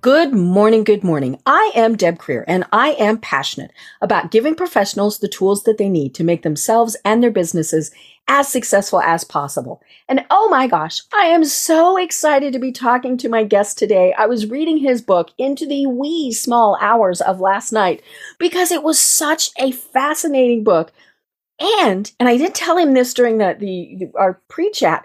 Good morning, good morning. I am Deb Krier and I am passionate about giving professionals the tools that they need to make themselves and their businesses as successful as possible. And oh my gosh, I am so excited to be talking to my guest today. I was reading his book into the wee small hours of last night because it was such a fascinating book. And, and I didn't tell him this during the, the our pre-chat.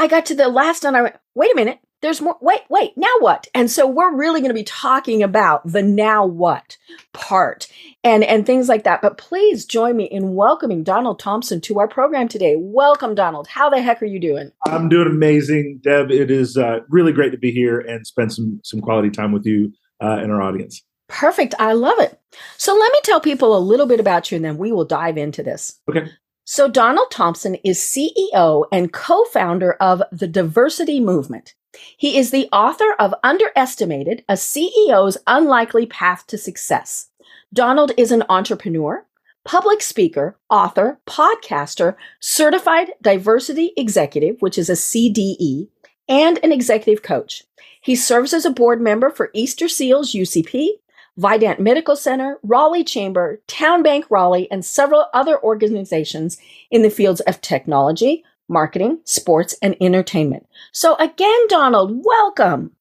I got to the last one. I went, wait a minute there's more wait wait now what? And so we're really going to be talking about the now what part and and things like that. But please join me in welcoming donald thompson to our program today. Welcome donald. How the heck are you doing? I'm doing amazing. Deb it is uh, really great to be here and spend some some quality time with you uh, and our audience. Perfect. I love it. So let me tell people a little bit about you and then we will dive into this. Okay. So, Donald Thompson is CEO and co founder of the Diversity Movement. He is the author of Underestimated, a CEO's Unlikely Path to Success. Donald is an entrepreneur, public speaker, author, podcaster, certified diversity executive, which is a CDE, and an executive coach. He serves as a board member for Easterseals UCP, Vidant Medical Center, Raleigh Chamber, TowneBank Raleigh, and several other organizations in the fields of technology, marketing, sports, and entertainment. So again, Donald, welcome.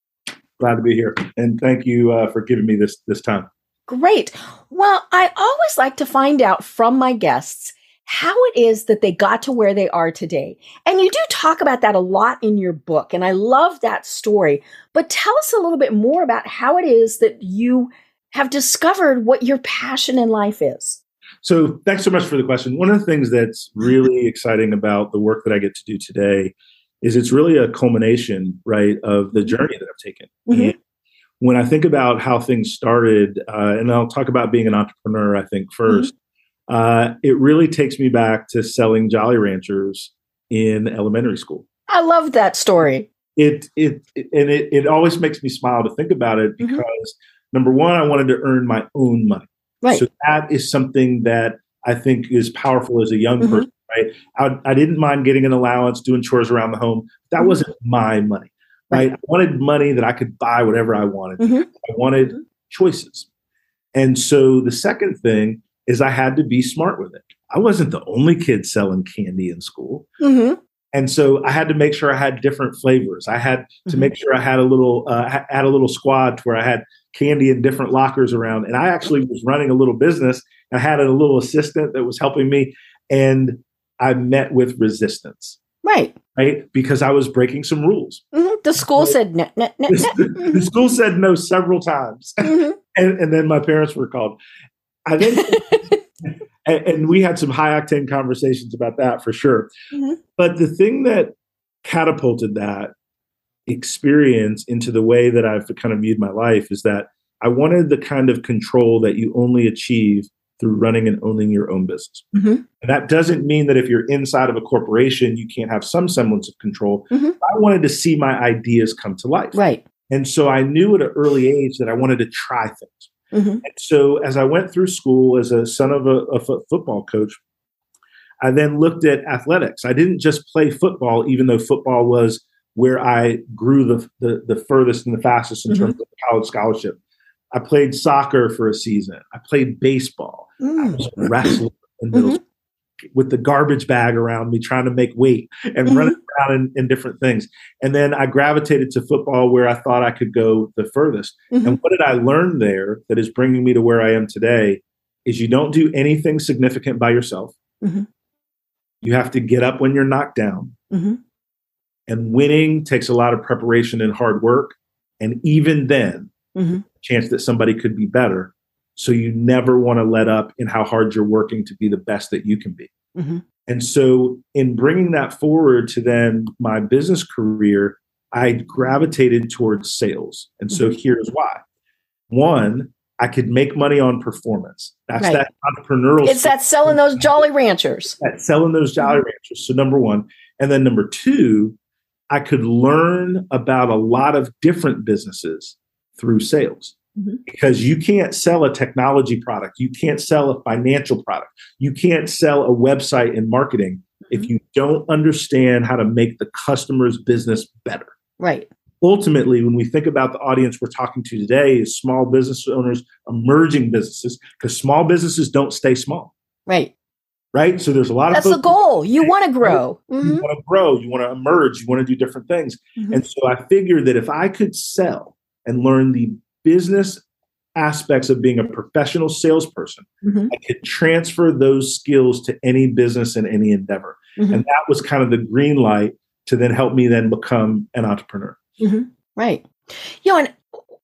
Glad to be here, and thank you uh, for giving me this this time. Great. Well, I always like to find out from my guests how it is that they got to where they are today. And you do talk about that a lot in your book, and I love that story. But tell us a little bit more about how it is that you have discovered what your passion in life is. So, thanks so much for the question. One of the things that's really exciting about the work that I get to do today is it's really a culmination, right, of the journey that I've taken. Mm-hmm. And when I think about how things started, uh, and I'll talk about being an entrepreneur, I think 1st mm-hmm. uh, it really takes me back to selling Jolly Ranchers in elementary school. I love that story. It it, it and it, it always makes me smile to think about it mm-hmm. because mm-hmm. number one, I wanted to earn my own money. Right. So that is something that I think is powerful as a young mm-hmm. person, right? I, I, didn't mind getting an allowance, doing chores around the home. That mm-hmm. wasn't my money, right? I wanted money that I could buy whatever I wanted. Mm-hmm. I wanted mm-hmm. choices. And so the second thing is I had to be smart with it. I wasn't the only kid selling candy in school. Mm-hmm. And so I had to make sure I had different flavors. I had to mm-hmm. make sure I had a little uh, had a little squad where I had candy in different lockers around. And I actually was running a little business. I had a little assistant that was helping me, and I met with resistance. Right. Right. Because I was breaking some rules. Mm-hmm. The school right? said no, no, no. The, the, school said no several times. Mm-hmm. and, and, then my parents were called. I think. and, and, we had some high octane conversations about that for sure. Mm-hmm. But the thing that catapulted that experience into the way that I've kind of viewed my life is that I wanted the kind of control that you only achieve through running and owning your own business. Mm-hmm. And that doesn't mean that if you're inside of a corporation, you can't have some semblance of control. Mm-hmm. I wanted to see my ideas come to life. Right. And so I knew at an early age that I wanted to try things. Mm-hmm. And so as I went through school as a son of a, a f- football coach, I then looked at athletics. I didn't just play football, even though football was where I grew the, the, the furthest and the fastest in mm-hmm. terms of college scholarship. I played soccer for a season. I played baseball. Mm. I was a wrestler in middle mm-hmm. With the garbage bag around me trying to make weight and mm-hmm. running around in, in, different things. And then I gravitated to football where I thought I could go the furthest. Mm-hmm. And what did I learn there that is bringing me to where I am today is you don't do anything significant by yourself. Mm-hmm. You have to get up when you're knocked down. Mm-hmm. And winning takes a lot of preparation and hard work. And even then, mm-hmm. chance that somebody could be better. So you never want to let up in how hard you're working to be the best that you can be. Mm-hmm. And so, in bringing that forward to then my business career, I gravitated towards sales. And so, mm-hmm. here's why. One, I could make money on performance. That's right. that entrepreneurial. It's that selling those Jolly Ranchers. That selling those Jolly mm-hmm. Ranchers. So number one, and then number two, I could learn about a lot of different businesses through sales. Mm-hmm. Because you can't sell a technology product, you can't sell a financial product, you can't sell a website and marketing mm-hmm. if you don't understand how to make the customer's business better. Right ultimately, when we think about the audience we're talking to today, is small business owners, emerging businesses, because small businesses don't stay small. Right. Right. So there's a lot That's of That's the goal. You want to grow. Mm-hmm. You want to grow. You want to emerge. You want to do different things. Mm-hmm. And so I figured that if I could sell and learn the business aspects of being a professional salesperson, mm-hmm. I could transfer those skills to any business and any endeavor. Mm-hmm. And that was kind of the green light to then help me then become an entrepreneur. Mm-hmm. Right. You know, and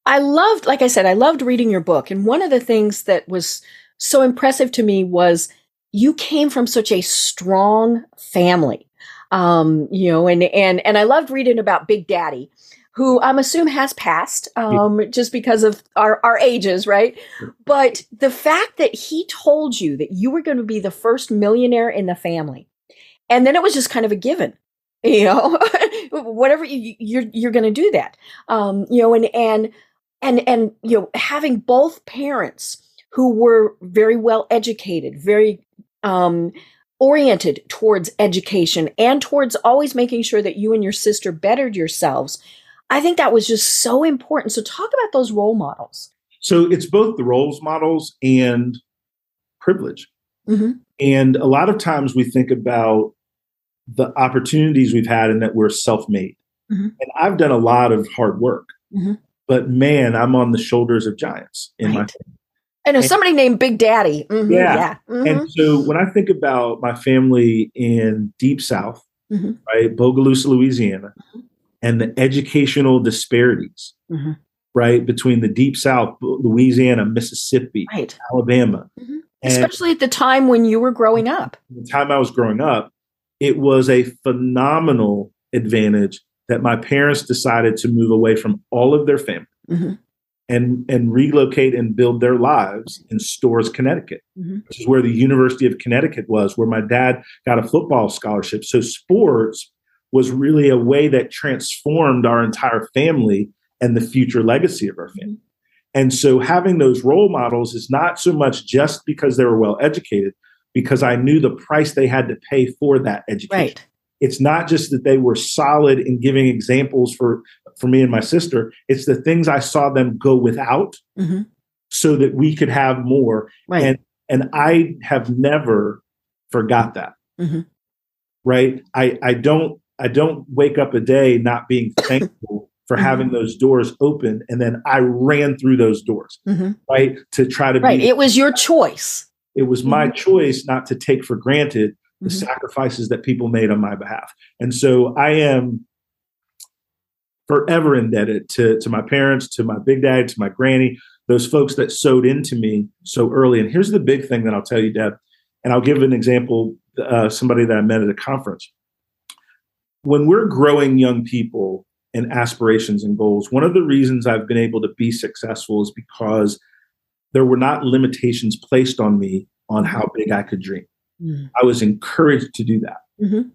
I loved, like I said, I loved reading your book. And one of the things that was so impressive to me was you came from such a strong family. Um, you know, and and and I loved reading about Big Daddy, who I'm assuming has passed, um, yeah. just because of our our ages, right? But the fact that he told you that you were going to be the first millionaire in the family, and then it was just kind of a given you know whatever you, you're you're going to do that um you know and and and and you know having both parents who were very well educated very um oriented towards education and towards always making sure that you and your sister bettered yourselves i think that was just so important so talk about those role models so it's both the roles models and privilege mm-hmm. and a lot of times we think about the opportunities we've had and that we're self-made. Mm-hmm. And I've done a lot of hard work, mm-hmm. but man, I'm on the shoulders of giants in right. my family. I know somebody named Big Daddy. Mm-hmm, yeah. yeah. Mm-hmm. And so when I think about my family in Deep South, mm-hmm. right, Bogalusa, Louisiana, mm-hmm. And the educational disparities, right, between the Deep South, Louisiana, Mississippi, right. Alabama. Especially at the time when you were growing up. The time I was growing up, it was a phenomenal advantage that my parents decided to move away from all of their family mm-hmm. and and relocate and build their lives in Storrs, Connecticut, mm-hmm. which is where the University of Connecticut was, where my dad got a football scholarship. So sports was really a way that transformed our entire family and the future legacy of our family. And so having those role models is not so much just because they were well educated, because I knew the price they had to pay for that education. Right. It's not just that they were solid in giving examples for for me and my sister. It's the things I saw them go without, mm-hmm. so that we could have more. Right. And and I have never forgot that. Mm-hmm. Right. I I don't I don't wake up a day not being thankful for mm-hmm. having those doors open, and then I ran through those doors. Mm-hmm. Right. To try to right. Be, it was your choice. It was my mm-hmm. choice not to take for granted the mm-hmm. sacrifices that people made on my behalf. And so I am forever indebted to, to my parents, to my big dad, to my granny, those folks that sewed into me so early. And here's the big thing that I'll tell you, Deb, and I'll give an example uh, somebody that I met at a conference. When we're growing young people and aspirations and goals, one of the reasons I've been able to be successful is because there were not limitations placed on me on how big I could dream. Mm-hmm. I was encouraged to do that. Mm-hmm.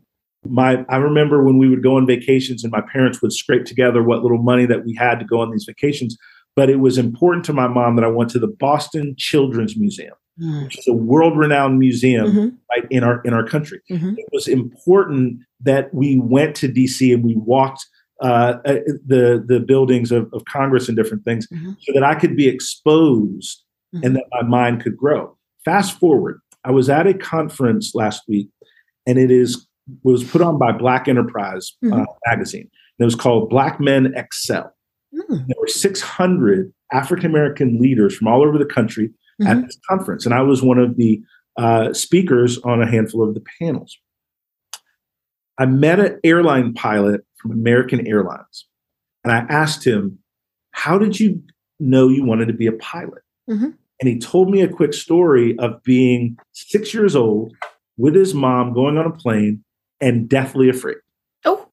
My, I remember when we would go on vacations and my parents would scrape together what little money that we had to go on these vacations. But it was important to my mom that I went to the Boston Children's Museum, mm-hmm. which is a world-renowned museum mm-hmm. right in our in our country. Mm-hmm. It was important that we went to DC and we walked uh, uh, the the buildings of, of Congress and different things, mm-hmm. so that I could be exposed mm-hmm. and that my mind could grow. Fast forward, I was at a conference last week, and it is was put on by Black Enterprise uh, mm-hmm. magazine. And it was called Black Men Excel. Mm. There were 600 African American leaders from all over the country mm-hmm. at this conference, and I was one of the uh, speakers on a handful of the panels. I met an airline pilot from American Airlines, and I asked him, "How did you know you wanted to be a pilot?" Mm-hmm. And he told me a quick story of being six years old with his mom going on a plane and deathly afraid. Oh.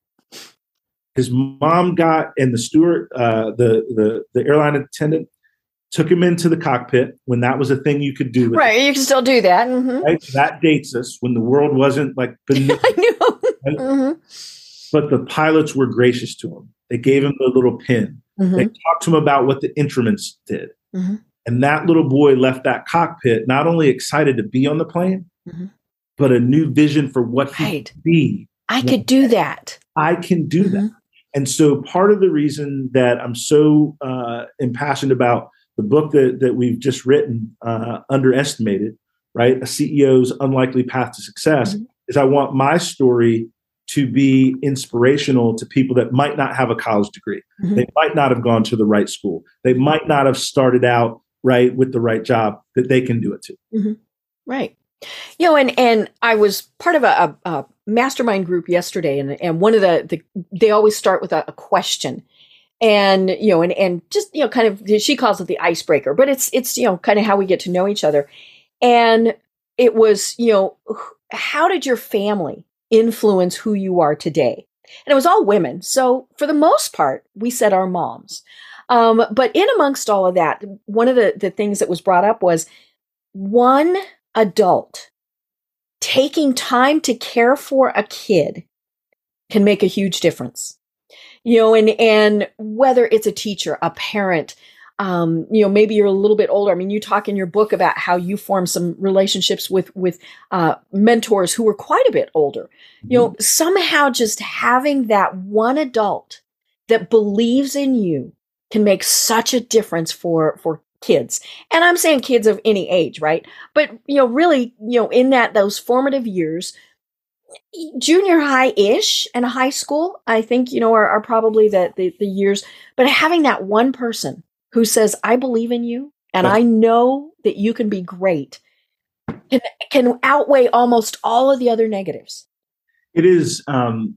His mom got and the steward, uh, the the the airline attendant took him into the cockpit when that was a thing you could do. Right, you can still do that. Mm-hmm. Right? That dates us when the world wasn't like. I knew. Right? Mm-hmm. But the pilots were gracious to him. They gave him the little pin. Mm-hmm. They talked to him about what the instruments did. Mm-hmm. And that little boy left that cockpit not only excited to be on the plane, mm-hmm. but a new vision for what he right. could be. I could do that. I can do that. Mm-hmm. And so part of the reason that I'm so uh, impassioned about the book that, that we've just written, uh, Underestimated, right? A CEO's Unlikely Path to Success, mm-hmm. is I want my story to be inspirational to people that might not have a college degree. Mm-hmm. They might not have gone to the right school. They might not have started out right with the right job, that they can do it too. Mm-hmm. Right. You know, and and I was part of a, a, a mastermind group yesterday, and and one of the, the they always start with a, a question, and you know and and just you know kind of she calls it the icebreaker but it's it's you know kind of how we get to know each other. And it was you know how did your family influence who you are today? And it was all women. So for the most part we said our moms. Um, but in amongst all of that one of the the things that was brought up was one adult taking time to care for a kid can make a huge difference you know, and and whether it's a teacher, a parent, um, you know, maybe you're a little bit older. I mean, you talk in your book about how you formed some relationships with with uh, mentors who were quite a bit older. You know, mm-hmm. somehow just having that one adult that believes in you can make such a difference for for kids and i'm saying kids of any age right but you know really you know in that those formative years junior high ish and high school, I think, you know, are, are probably the, the, the, years. But having that one person who says, I believe in you and I know that you can be great can, can outweigh almost all of the other negatives. It is, um,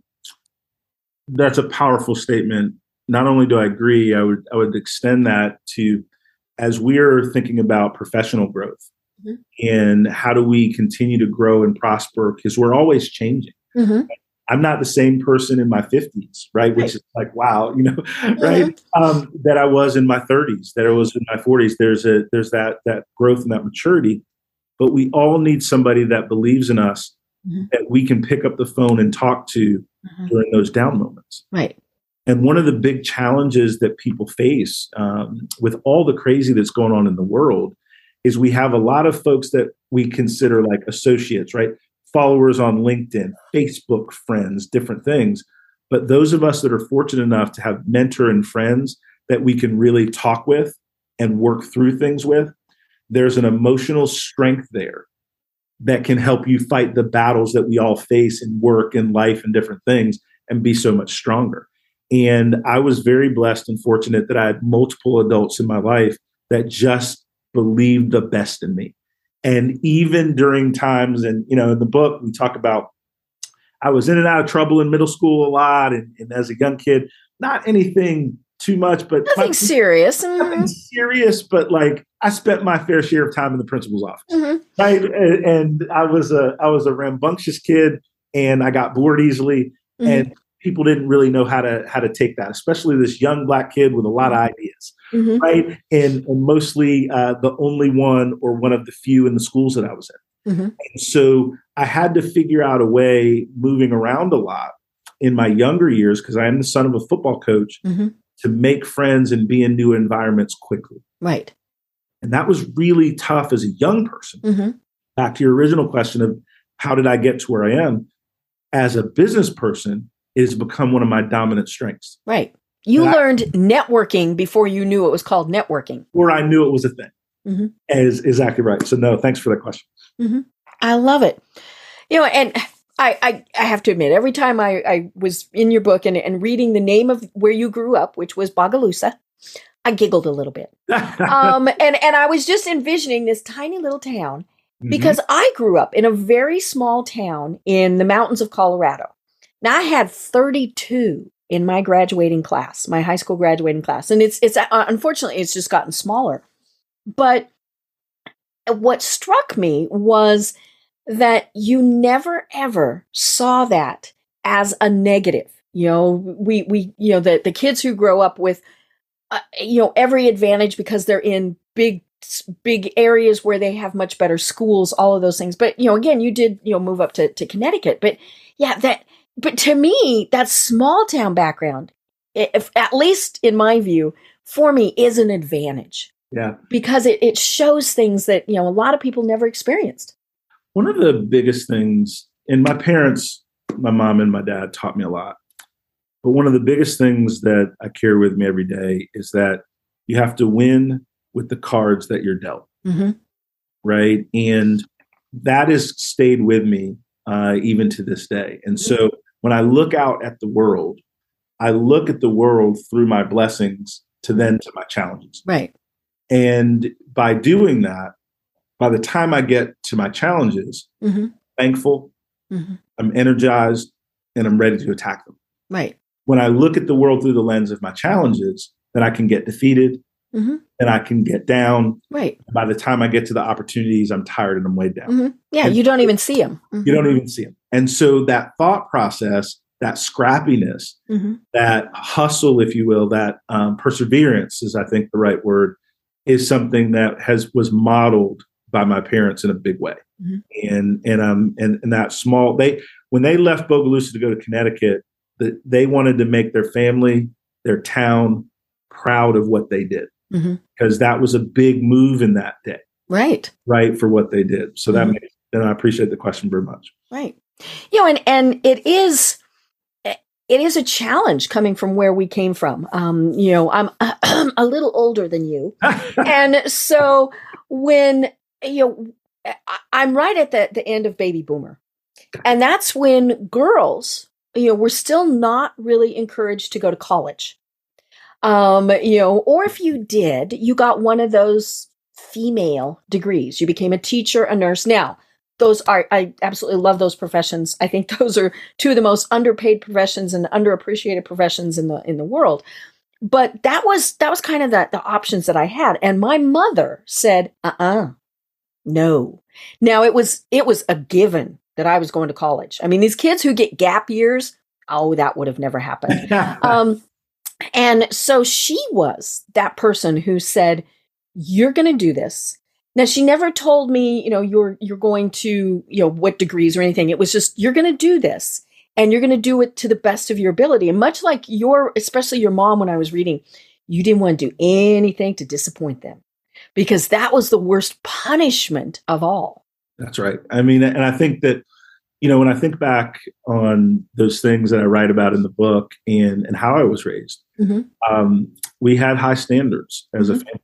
that's a powerful statement. Not only do I agree, I would, I would extend that to as we're thinking about professional growth mm-hmm. and how do we continue to grow and prosper because we're always changing. Mm-hmm. I'm not the same person in my 50s, right? Which is like, wow, you know, right? Mm-hmm. Um, that I was in my 30s, that I was in my 40s. There's a there's that that growth and that maturity, but we all need somebody that believes in us mm-hmm. that we can pick up the phone and talk to mm-hmm. during those down moments. Right. And one of the big challenges that people face um, with all the crazy that's going on in the world is we have a lot of folks that we consider like associates, right? Followers on LinkedIn, Facebook friends, different things. But those of us that are fortunate enough to have mentor and friends that we can really talk with and work through things with, there's an emotional strength there that can help you fight the battles that we all face in work and life and different things and be so much stronger. And I was very blessed and fortunate that I had multiple adults in my life that just believed the best in me. And even during times, and you know, in the book, we talk about I was in and out of trouble in middle school a lot, and, and as a young kid, not anything too much, but nothing my, serious. Nothing mm-hmm. serious, but like I spent my fair share of time in the principal's office, mm-hmm. right? And, and, I was a I was a rambunctious kid, and I got bored easily, mm-hmm. and people didn't really know how to how to take that, especially this young black kid with a lot of ideas, mm-hmm. right? And, and mostly uh, the only one or one of the few in the schools that I was in. Mm-hmm. And so I had to figure out a way, moving around a lot in my younger years, because I am the son of a football coach, mm-hmm. to make friends and be in new environments quickly. Right. And that was really tough as a young person. Mm-hmm. Back to your original question of how did I get to where I am? As a business person, it has become one of my dominant strengths. Right. You and learned I, networking before you knew it was called networking. Or I knew it was a thing. Mm-hmm. Is exactly right. So no, thanks for that question. Mm-hmm. I love it. You know, and I, I, I have to admit, every time I, I was in your book and, and reading the name of where you grew up, which was Bogalusa, I giggled a little bit. um, and, and I was just envisioning this tiny little town mm-hmm. because mm-hmm. I grew up in a very small town in the mountains of Colorado. Now I had 32 in my graduating class, my high school graduating class, and it's it's uh, unfortunately it's just gotten smaller. But what struck me was that you never ever saw that as a negative. You know, we we you know the the kids who grow up with uh, you know every advantage because they're in big big areas where they have much better schools, all of those things. But you know, again, you did you know move up to to Connecticut, but yeah, that but to me, that small town background, if at least in my view, for me is an advantage. Yeah. Because it, it shows things that, you know, a lot of people never experienced. One of the biggest things, and my parents, my mom and my dad taught me a lot. But one of the biggest things that I carry with me every day is that you have to win with the cards that you're dealt. Mm-hmm. Right. And that has stayed with me uh, even to this day. And so when I look out at the world, I look at the world through my blessings to then to my challenges. Right. And by doing that, by the time I get to my challenges, mm-hmm. thankful, mm-hmm. I'm energized, and I'm ready to attack them. Right. When I look at the world through the lens of my challenges, then I can get defeated, mm-hmm. and I can get down. Right. By the time I get to the opportunities, I'm tired and I'm weighed down. Mm-hmm. Yeah, and you don't even see them. You don't even see them. And so that thought process that scrappiness, mm-hmm. that hustle, if you will, that um, perseverance is, I think, the right word, is something that has was modeled by my parents in a big way. Mm-hmm. And and um and, and that small they when they left Bogalusa to go to Connecticut, that they wanted to make their family, their town proud of what they did mm-hmm. because that was a big move in that day. Right. Right for what they did. So that mm-hmm. makes and I appreciate the question very much. Right. You know, and and it is it is a challenge coming from where we came from. Um, you know, I'm a little older than you, and so when you know, I'm right at the the end of baby boomer, and that's when girls, you know, were still not really encouraged to go to college. Um, you know, or if you did, you got one of those female degrees. You became a teacher, a nurse. Now, those are I absolutely love those professions. I think those are two of the most underpaid professions and underappreciated professions in the in the world. But that was that was kind of the, the options that I had. And my mother said, uh-uh, no. Now it was it was a given that I was going to college. I mean, these kids who get gap years, oh, that would have never happened. um, and so she was that person who said, You're gonna do this now she never told me, you know, you're you're going to, you know, what degrees or anything. It was just you're going to do this and you're going to do it to the best of your ability. And much like your especially your mom when I was reading, you didn't want to do anything to disappoint them because that was the worst punishment of all. That's right. I mean, and I think that you know, when I think back on those things that I write about in the book and and how I was raised, mm-hmm. um, we had high standards as mm-hmm. a family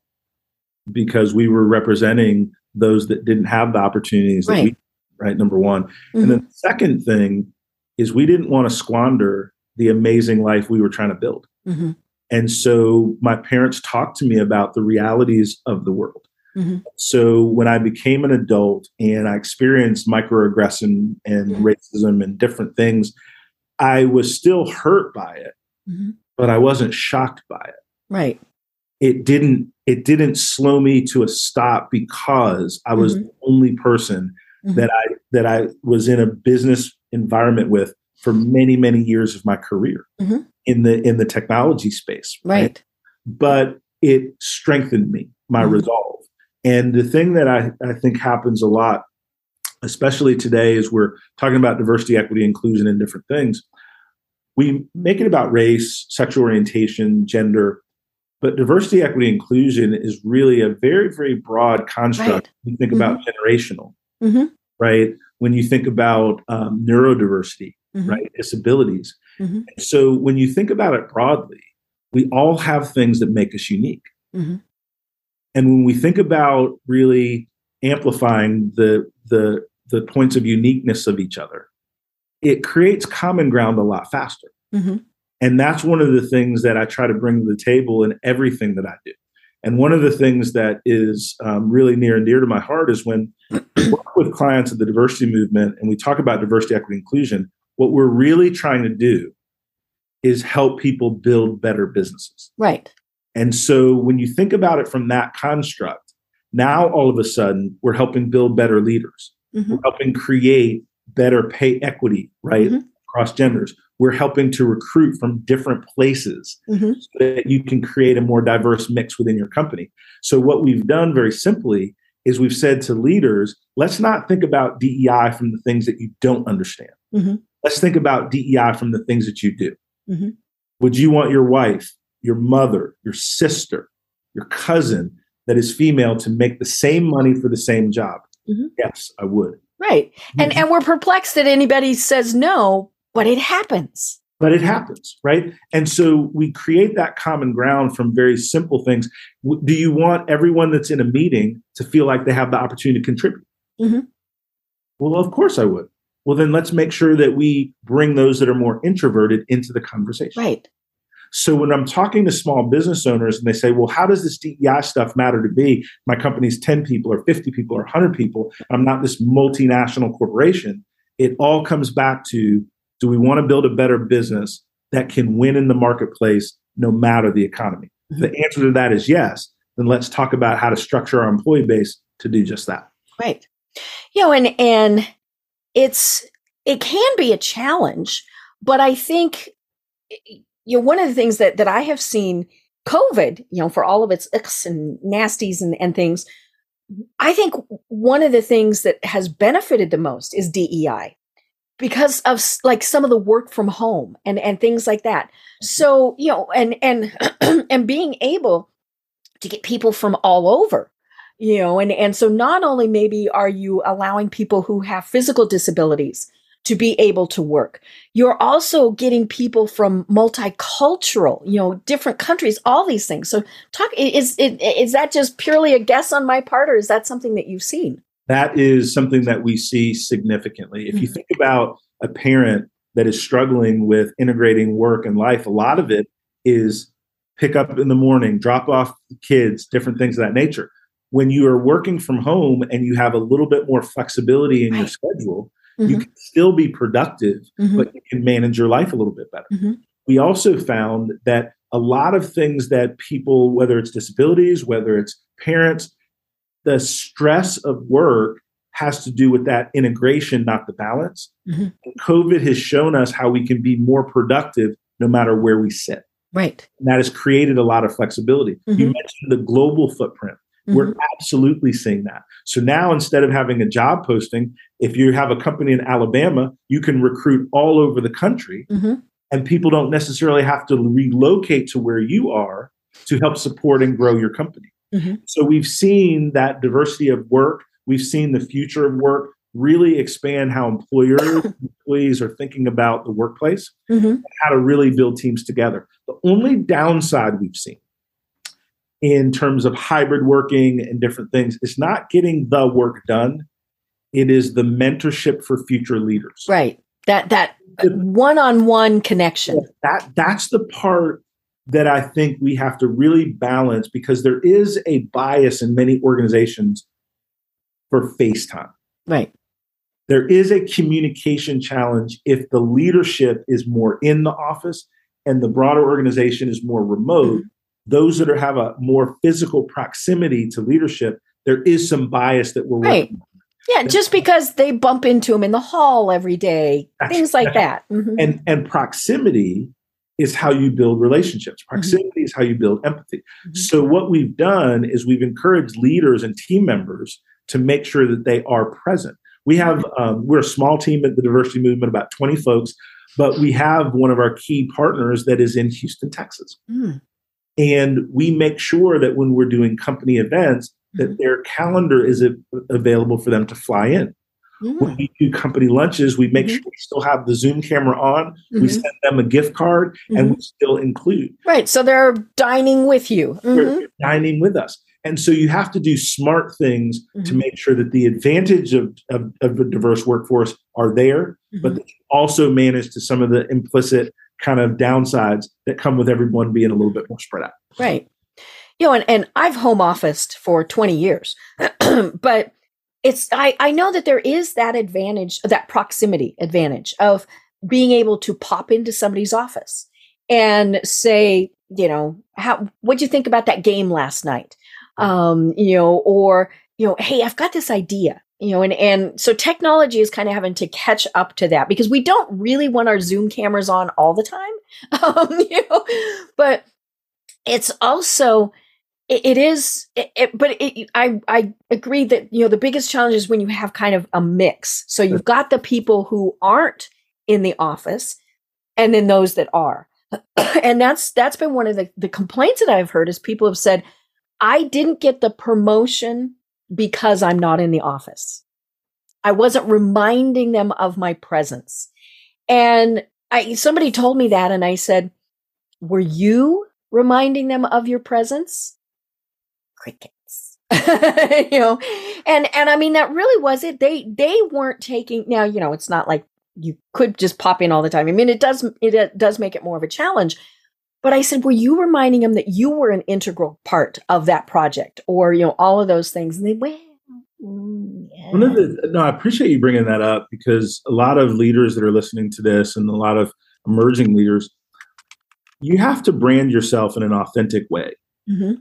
because we were representing those that didn't have the opportunities right. we right number one mm-hmm. and then the second thing is we didn't want to squander the amazing life we were trying to build mm-hmm. and so my parents talked to me about the realities of the world mm-hmm. so when i became an adult and i experienced microaggression and mm-hmm. racism and different things i was still hurt by it mm-hmm. but i wasn't shocked by it right it didn't it didn't slow me to a stop because I was mm-hmm. the only person mm-hmm. that I that I was in a business environment with for many many years of my career mm-hmm. in the in the technology space right, right? but it strengthened me my mm-hmm. resolve and the thing that I, I think happens a lot especially today is we're talking about diversity equity inclusion and different things we make it about race sexual orientation gender but diversity, equity, inclusion is really a very, very broad construct. Right. You think mm-hmm. about generational, mm-hmm. right? When you think about um, neurodiversity, mm-hmm. right? Disabilities. Mm-hmm. So when you think about it broadly, we all have things that make us unique. And when we think about really amplifying the the the points of uniqueness of each other, it creates common ground a lot faster. Mm-hmm. And that's one of the things that I try to bring to the table in everything that I do. And one of the things that is um, really near and dear to my heart is when I work with clients of the diversity movement and we talk about diversity, equity, inclusion, what we're really trying to do is help people build better businesses. Right. And so when you think about it from that construct, now all of a sudden we're helping build better leaders. Mm-hmm. We're helping create better pay equity, right? Mm-hmm. Across genders. We're helping to recruit from different places mm-hmm. so that you can create a more diverse mix within your company. So, what we've done very simply is we've said to leaders, let's not think about DEI from the things that you don't understand. Mm-hmm. Let's think about DEI from the things that you do. Mm-hmm. Would you want your wife, your mother, your sister, your cousin that is female to make the same money for the same job? Mm-hmm. Yes, I would. Right. And mm-hmm. and we're perplexed that anybody says no, but it happens. But it happens, right? And so we create that common ground from very simple things. Do you want everyone that's in a meeting to feel like they have the opportunity to contribute? Mm-hmm. Well, of course I would. Well, then let's make sure that we bring those that are more introverted into the conversation. Right. So when I'm talking to small business owners and they say, well, how does this DEI stuff matter to me? My company's 10 people or 50 people or 100 people. I'm not this multinational corporation. It all comes back to do we want to build a better business that can win in the marketplace no matter the economy? Mm-hmm. The answer to that is yes. Then let's talk about how to structure our employee base to do just that. Right. You know, and and it's it can be a challenge, but I think you know one of the things that that I have seen COVID, you know, for all of its icks and nasties and, and things, I think one of the things that has benefited the most is DEI because of like some of the work from home and and things like that. Mm-hmm. So, you know, and and and being able to get people from all over you know and and so not only maybe are you allowing people who have physical disabilities to be able to work. You're also getting people from multicultural you know different countries all these things. So talk is is that just purely a guess on my part or is that something that you've seen? That is something that we see significantly. If you mm-hmm. think about a parent that is struggling with integrating work and life a lot of it is pick up in the morning drop off kids different things of that nature. When you are working from home and you have a little bit more flexibility in right. your schedule, mm-hmm. you can still be productive, mm-hmm. but you can manage your life a little bit better. Mm-hmm. We also found that a lot of things that people, whether it's disabilities, whether it's parents, the stress of work has to do with that integration, not the balance. Mm-hmm. COVID has shown us how we can be more productive no matter where we sit. Right. And that has created a lot of flexibility. You mm-hmm. mentioned the global footprint. Mm-hmm. We're absolutely seeing that. So now instead of having a job posting, if you have a company in Alabama, you can recruit all over the country mm-hmm. and people don't necessarily have to relocate to where you are to help support and grow your company. Mm-hmm. So we've seen that diversity of work, we've seen the future of work really expand how employers employees are thinking about the workplace mm-hmm. and how to really build teams together. The only downside we've seen in terms of hybrid working and different things. is not getting the work done. It is the mentorship for future leaders. Right. That that one-on-one connection. That that's the part that I think we have to really balance because there is a bias in many organizations for FaceTime. Right. There is a communication challenge if the leadership is more in the office and the broader organization is more remote. Mm-hmm those that are, have a more physical proximity to leadership, there is some bias that we're right. Yeah, just because they bump into them in the hall every day, things like that. Mm-hmm. And and proximity is how you build relationships. Mm-hmm. Proximity mm-hmm. is how you build empathy. Mm-hmm. So what we've done is we've encouraged leaders and team members to make sure that they are present. We have um, we're a small team at the diversity movement, about 20 folks, but we have one of our key partners that is in Houston, Texas. Mm. And we make sure that when we're doing company events, that mm-hmm. their calendar is available for them to fly in. Mm. When we do company lunches, we make mm-hmm. sure we still have the Zoom camera on. Mm-hmm. We send them a gift card, mm-hmm. and we still include. Right, so they're dining with you. They're mm-hmm. dining with us, and so you have to do smart things to mm-hmm. make sure that the advantage of, of, of a diverse workforce are there, but that you also manage to some of the implicit kind of downsides that come with everyone being a little bit more spread out. Right. You know, and, and I've home officed for 20 years, but it's, I, I know that there is that advantage, that proximity advantage of being able to pop into somebody's office and say, you know, how, what'd you think about that game last night? Um, you know, or, you know, hey, I've got this idea you know, and, and so technology is kind of having to catch up to that because we don't really want our Zoom cameras on all the time. Um, you know, but it's also, it, it is, it, it, but it, I, I agree that, you know, the biggest challenge is when you have kind of a mix. So you've got the people who aren't in the office and then those that are. and that's, that's been one of the, the complaints that I've heard is people have said, I didn't get the promotion because I'm not in the office. I wasn't reminding them of my presence. And I, somebody told me that and I said, were you reminding them of your presence? Crickets. you know, and, and I mean, that really was it. They, they weren't taking, now, you know, it's not like you could just pop in all the time. I mean, it does, it does make it more of a challenge, but I said, were you reminding them that you were an integral part of that project or, you know, all of those things? And they went, mm, yeah. One of the, no, I appreciate you bringing that up because a lot of leaders that are listening to this and a lot of emerging leaders, you have to brand yourself in an authentic way mm-hmm.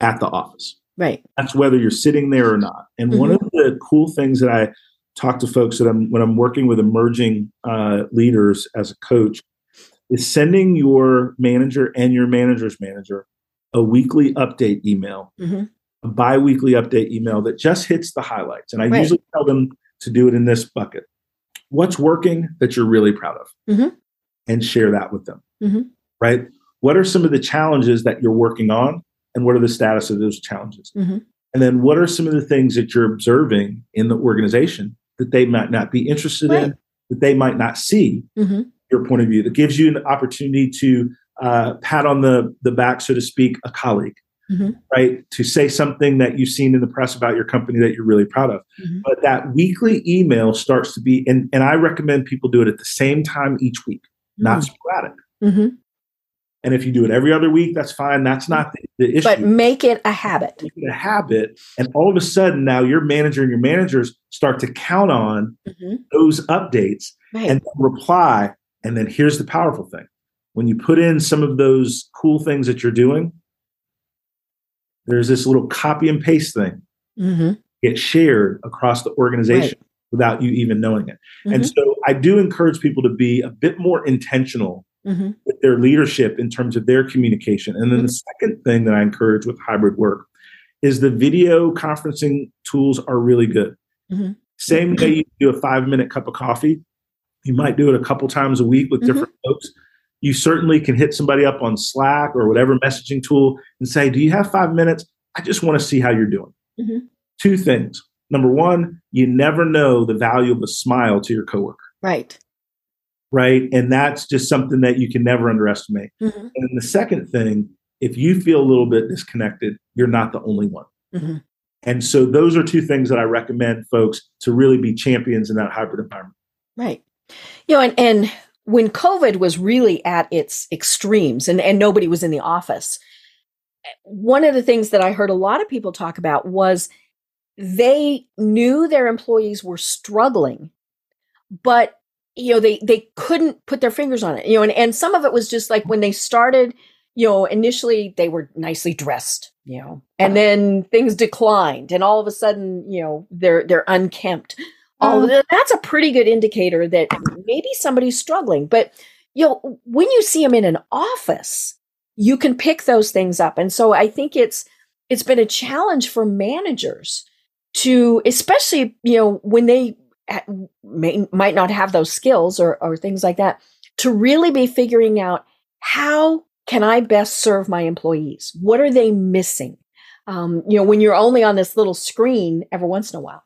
At the office. Right. That's whether you're sitting there or not. And mm-hmm. one of the cool things that I talk to folks that I'm when I'm working with emerging uh, leaders as a coach is sending your manager and your manager's manager a weekly update email, mm-hmm. a bi-weekly update email that just hits the highlights. And I right. usually tell them to do it in this bucket. What's working that you're really proud of? Mm-hmm. And share that with them. Mm-hmm. Right? What are some of the challenges that you're working on? And what are the status of those challenges? Mm-hmm. And then what are some of the things that you're observing in the organization that they might not be interested right. in, that they might not see? Mm-hmm your point of view, that gives you an opportunity to uh, pat on the, the back, so to speak, a colleague, mm-hmm. right? To say something that you've seen in the press about your company that you're really proud of. Mm-hmm. But that weekly email starts to be, and, and I recommend people do it at the same time each week, mm-hmm. not sporadic. And if you do it every other week, that's fine. That's not the, the issue. But make it a habit. Make it a habit. And all of a sudden, now your manager and your managers start to count on mm-hmm. those updates right. and reply and then here's the powerful thing when you put in some of those cool things that you're doing, there's this little copy and paste thing mm-hmm. get shared across the organization right. without you even knowing it. Mm-hmm. And so I do encourage people to be a bit more intentional mm-hmm. with their leadership in terms of their communication. And then the mm-hmm. second thing that I encourage with hybrid work is the video conferencing tools are really good. Mm-hmm. Same way you do a five minute cup of coffee, you might do it a couple times a week with mm-hmm. different folks. You certainly can hit somebody up on Slack or whatever messaging tool and say, Do you have five minutes? I just want to see how you're doing. Mm-hmm. Two things. Number one, you never know the value of a smile to your coworker. Right. Right. And that's just something that you can never underestimate. Mm-hmm. And the second thing, if you feel a little bit disconnected, you're not the only one. Mm-hmm. And so those are two things that I recommend folks to really be champions in that hybrid environment. Right. You know, and, and when COVID was really at its extremes and, and nobody was in the office, one of the things that I heard a lot of people talk about was they knew their employees were struggling, but you know, they they couldn't put their fingers on it. You know, and, and some of it was just like when they started, you know, initially they were nicely dressed, you know, and then things declined and all of a sudden, you know, they're they're unkempt all um, that's a pretty good indicator that maybe somebody's struggling. But you know, when you see them in an office, you can pick those things up. And so I think it's it's been a challenge for managers to, especially you know, when they may, might not have those skills or or things like that, to really be figuring out how can I best serve my employees? What are they missing? Um, you know, when you're only on this little screen every once in a while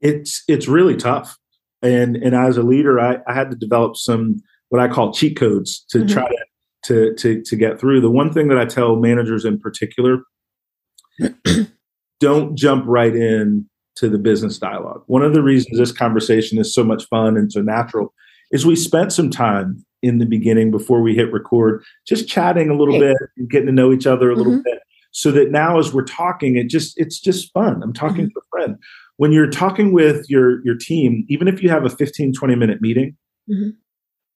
it's it's really tough. And and as a leader, I, I had to develop some what I call cheat codes to mm-hmm. try to, to to to get through. The one thing that I tell managers in particular, don't jump right in to the business dialogue. One of the reasons this conversation is so much fun and so natural is we spent some time in the beginning before we hit record just chatting a little bit and getting to know each other a little mm-hmm. bit so that now as we're talking it just it's just fun i'm talking mm-hmm. to a friend when you're talking with your your team even if you have a 15 20 minute meeting mm-hmm.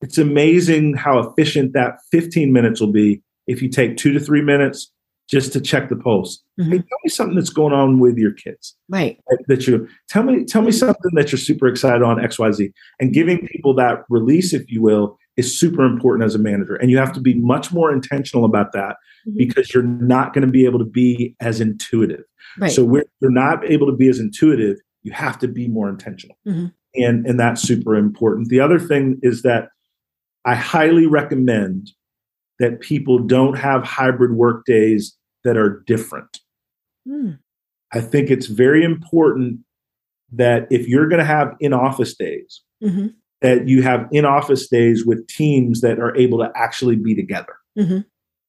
it's amazing how efficient that 15 minutes will be if you take two to three minutes just to check the pulse. Mm-hmm. Hey, tell me something that's going on with your kids. Right. That you tell me tell me something that you're super excited on XYZ. And giving people that release, if you will, is super important as a manager. And you have to be much more intentional about that mm-hmm. because you're not going to be able to be as intuitive. Right. So we're, you're not able to be as intuitive, you have to be more intentional. Mm-hmm. And, and that's super important. The other thing is that I highly recommend that people don't have hybrid work days that are different. Mm. I think it's very important that if you're going to have in office days, mm-hmm. that you have in office days with teams that are able to actually be together, mm-hmm.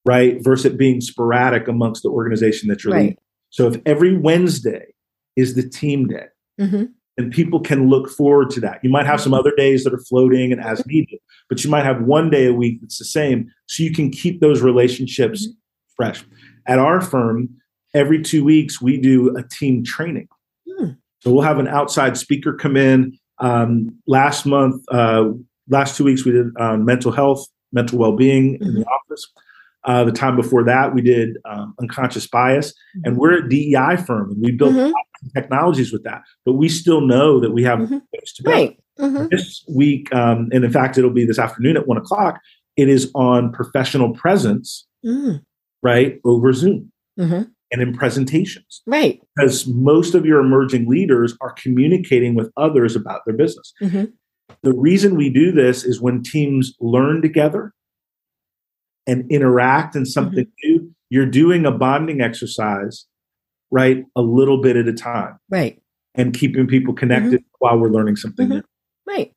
right? Versus it being sporadic amongst the organization that you're right. leading. So if every Wednesday is the team day, mm-hmm and people can look forward to that. You might have some other days that are floating and as needed, but you might have one day a week that's the same so you can keep those relationships mm-hmm. fresh. At our firm, every two weeks we do a team training. Mm. So we'll have an outside speaker come in. Um, last month, uh, last two weeks, we did uh, mental health, mental well being mm-hmm. in the mm-hmm. office. Uh, the time before that, we did um, unconscious bias, mm-hmm. and we're a DEI firm, and we built mm-hmm. technologies with that. But we still know that we have mm-hmm. to. Right. Mm-hmm. This week, um, and in fact, it'll be this afternoon at one o'clock. It is on professional presence, mm. Right, over Zoom mm-hmm. and in presentations, right? Because most of your emerging leaders are communicating with others about their business. Mm-hmm. The reason we do this is when teams learn together and interact in something mm-hmm. new, you're doing a bonding exercise, right? A little bit at a time. Right. And keeping people connected mm-hmm. while we're learning something mm-hmm. new. Right.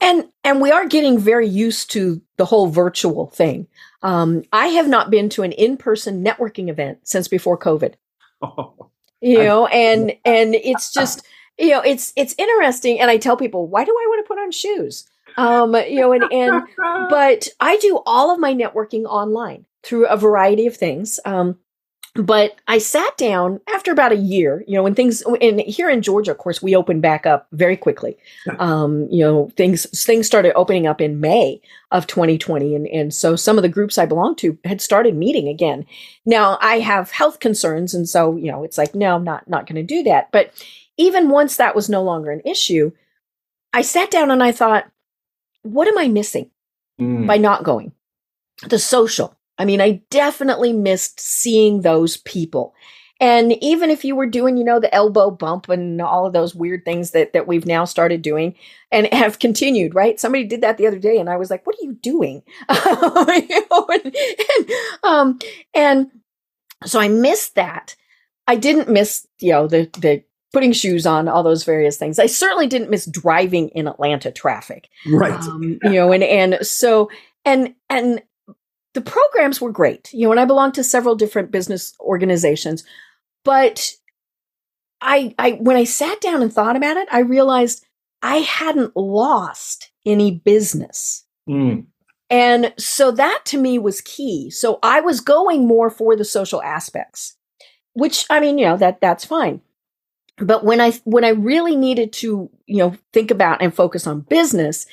And and we are getting very used to the whole virtual thing. Um, I have not been to an in-person networking event since before COVID. Oh, you know, and and it's just you know, it's it's interesting and I tell people, why do I want to put on shoes? Um, you know, and, and but I do all of my networking online through a variety of things. Um, but I sat down after about a year, you know, when things and here in Georgia, of course, we opened back up very quickly. Um, you know, things things started opening up in May of 2020. And, and so some of the groups I belong to had started meeting again. Now I have health concerns, and so, you know, it's like, no, I'm not not gonna do that. But even once that was no longer an issue, I sat down and I thought, what am I missing mm. by not going? The social. I mean, I definitely missed seeing those people. And even if you were doing, you know, the elbow bump and all of those weird things that that we've now started doing and have continued, right? Somebody did that the other day, and I was like, "What are you doing?" you know, and, and, um, and so I missed that. I didn't miss, you know, the the putting shoes on, all those various things. I certainly didn't miss driving in Atlanta traffic. Right. Um, you know, and and so and and the programs were great. You know, and I belonged to several different business organizations, but I I when I sat down and thought about it, I realized I hadn't lost any business. Mm. And so that to me was key. So I was going more for the social aspects, which I mean, you know, that that's fine but when i when i really needed to you know think about and focus on business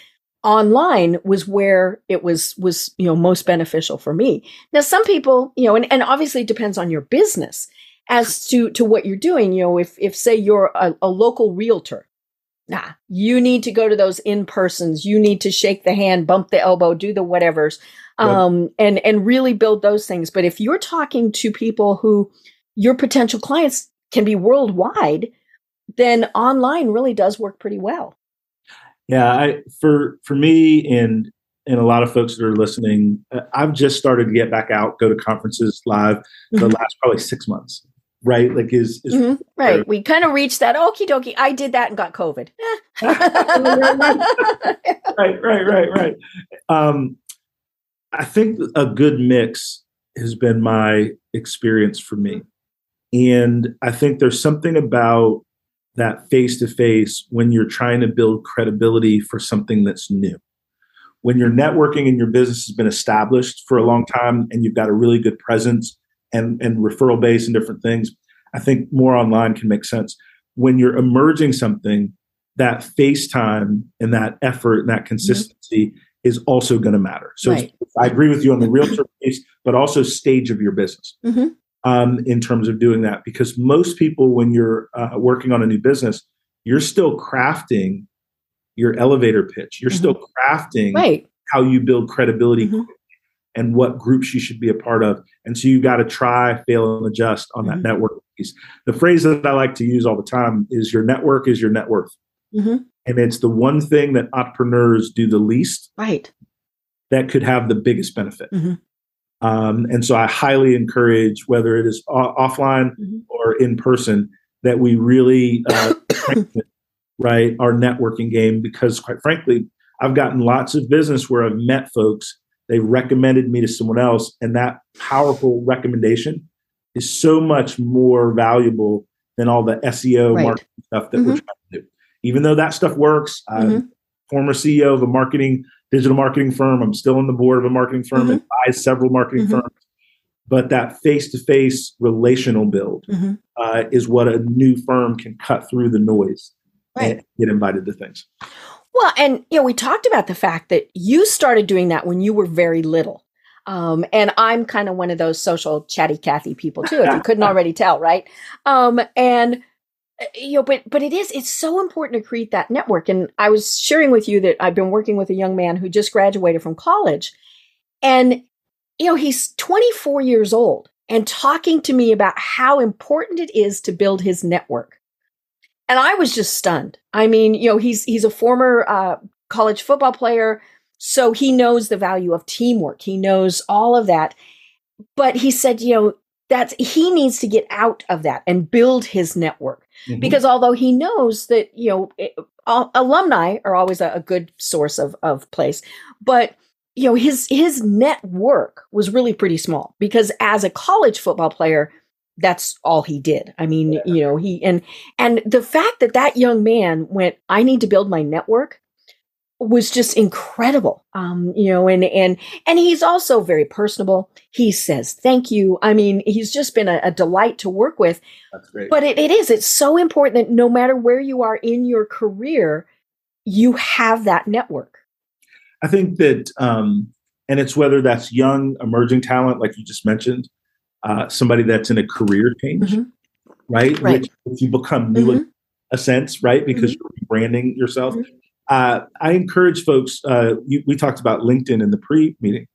online was where it was was you know most beneficial for me. Now some people you know and, and obviously it depends on your business as to to what you're doing. You know if if say you're a, a local realtor nah you need to go to those in persons you need to shake the hand bump the elbow do the whatevers um and and really build those things. But if you're talking to people who your potential clients can be worldwide, then online really does work pretty well. Yeah, I for for me and and a lot of folks that are listening, uh, I've just started to get back out, go to conferences live mm-hmm. the last probably six months. Right, like is, is mm-hmm. right. We kind of reached that. Okie dokie. I did that and got COVID. right, right, right, right. Um, I think a good mix has been my experience for me. And I think there's something about that face to face when you're trying to build credibility for something that's new. When your networking and your business has been established for a long time and you've got a really good presence and, and referral base and different things, I think more online can make sense. When you're emerging something, that FaceTime and that effort and that mm-hmm. consistency mm-hmm. is also going to matter. So right. I agree with you on the realtor piece, but also stage of your business. Mm-hmm um, in terms of doing that because most people, when you're uh, working on a new business, you're still crafting your elevator pitch. You're mm-hmm. still crafting right. how you build credibility mm-hmm. and what groups you should be a part of. And so you got to try, fail, and adjust on that mm-hmm. network piece. The phrase that I like to use all the time is your network is your net worth. Mm-hmm. And it's the one thing that entrepreneurs do the least. Right. That could have the biggest benefit. Um, and so I highly encourage, whether it is offline mm-hmm. or in person, that we really uh, right our networking game because, quite frankly, I've gotten lots of business where I've met folks. They recommended me to someone else, and that powerful recommendation is so much more valuable than all the SEO right. marketing stuff that mm-hmm. we're trying to do. Even though that stuff works, mm-hmm. I'm former CEO of a marketing digital marketing firm. I'm still on the board of a marketing firm mm-hmm. and buy several marketing mm-hmm. firms. But that face to face relational build mm-hmm. uh, is what a new firm can cut through the noise right. and get invited to things. Well, and you know, we talked about the fact that you started doing that when you were very little. Um, and I'm kind of one of those social chatty Cathy people too, if you couldn't already tell, right? Um, and you know, but but it is it's so important to create that network. And I was sharing with you that I've been working with a young man who just graduated from college, and you know, he's 24 years old and talking to me about how important it is to build his network. And I was just stunned. I mean, you know, he's he's a former uh, college football player, so he knows the value of teamwork. He knows all of that. But he said, you know, that's he needs to get out of that and build his network mm-hmm. because although he knows that you know it, uh, alumni are always a, a, good source of of place but you know his his network was really pretty small because as a college football player that's all he did i mean yeah. you know he and and the fact that that young man went i need to build my network was just incredible um you know and and and he's also very personable he says thank you i mean he's just been a, a delight to work with that's great but it, it is it's so important that no matter where you are in your career you have that network i think that um and it's whether that's young emerging talent like you just mentioned uh somebody that's in a career change mm-hmm. right, right. Which, you become new mm-hmm. in a sense right because mm-hmm. you're branding yourself mm-hmm. Uh, I encourage folks, uh, you, we talked about LinkedIn in the pre meeting.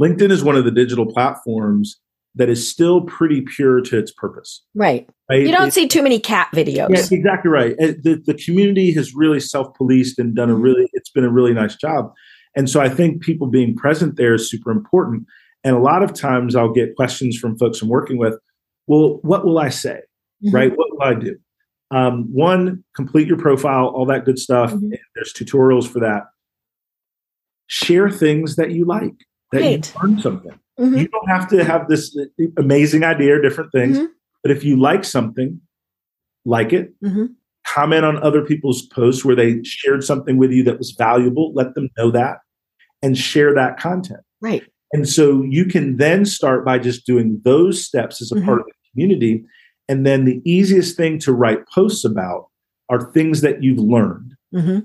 LinkedIn is one of the digital platforms that is still pretty pure to its purpose. Right. right? You don't it, see too many cat videos. Yeah, exactly right. The, the community has really self policed and done a mm-hmm. really, it's been a really nice job. And so I think people being present there is super important. And a lot of times I'll get questions from folks I'm working with. Well, what will I say? Mm-hmm. Right? What will I do? Um, one, complete your profile, all that good stuff. Mm-hmm. There's tutorials for that. Share things that you like, that right. you learn something. Mm-hmm. You don't have to have this uh, amazing idea or different things, mm-hmm. but if you like something, like it. Mm-hmm. Comment on other people's posts where they shared something with you that was valuable. Let them know that and share that content. Right. And so you can then start by just doing those steps as a mm-hmm. part of the community and then the easiest thing to write posts about are things that you've learned, mm-hmm.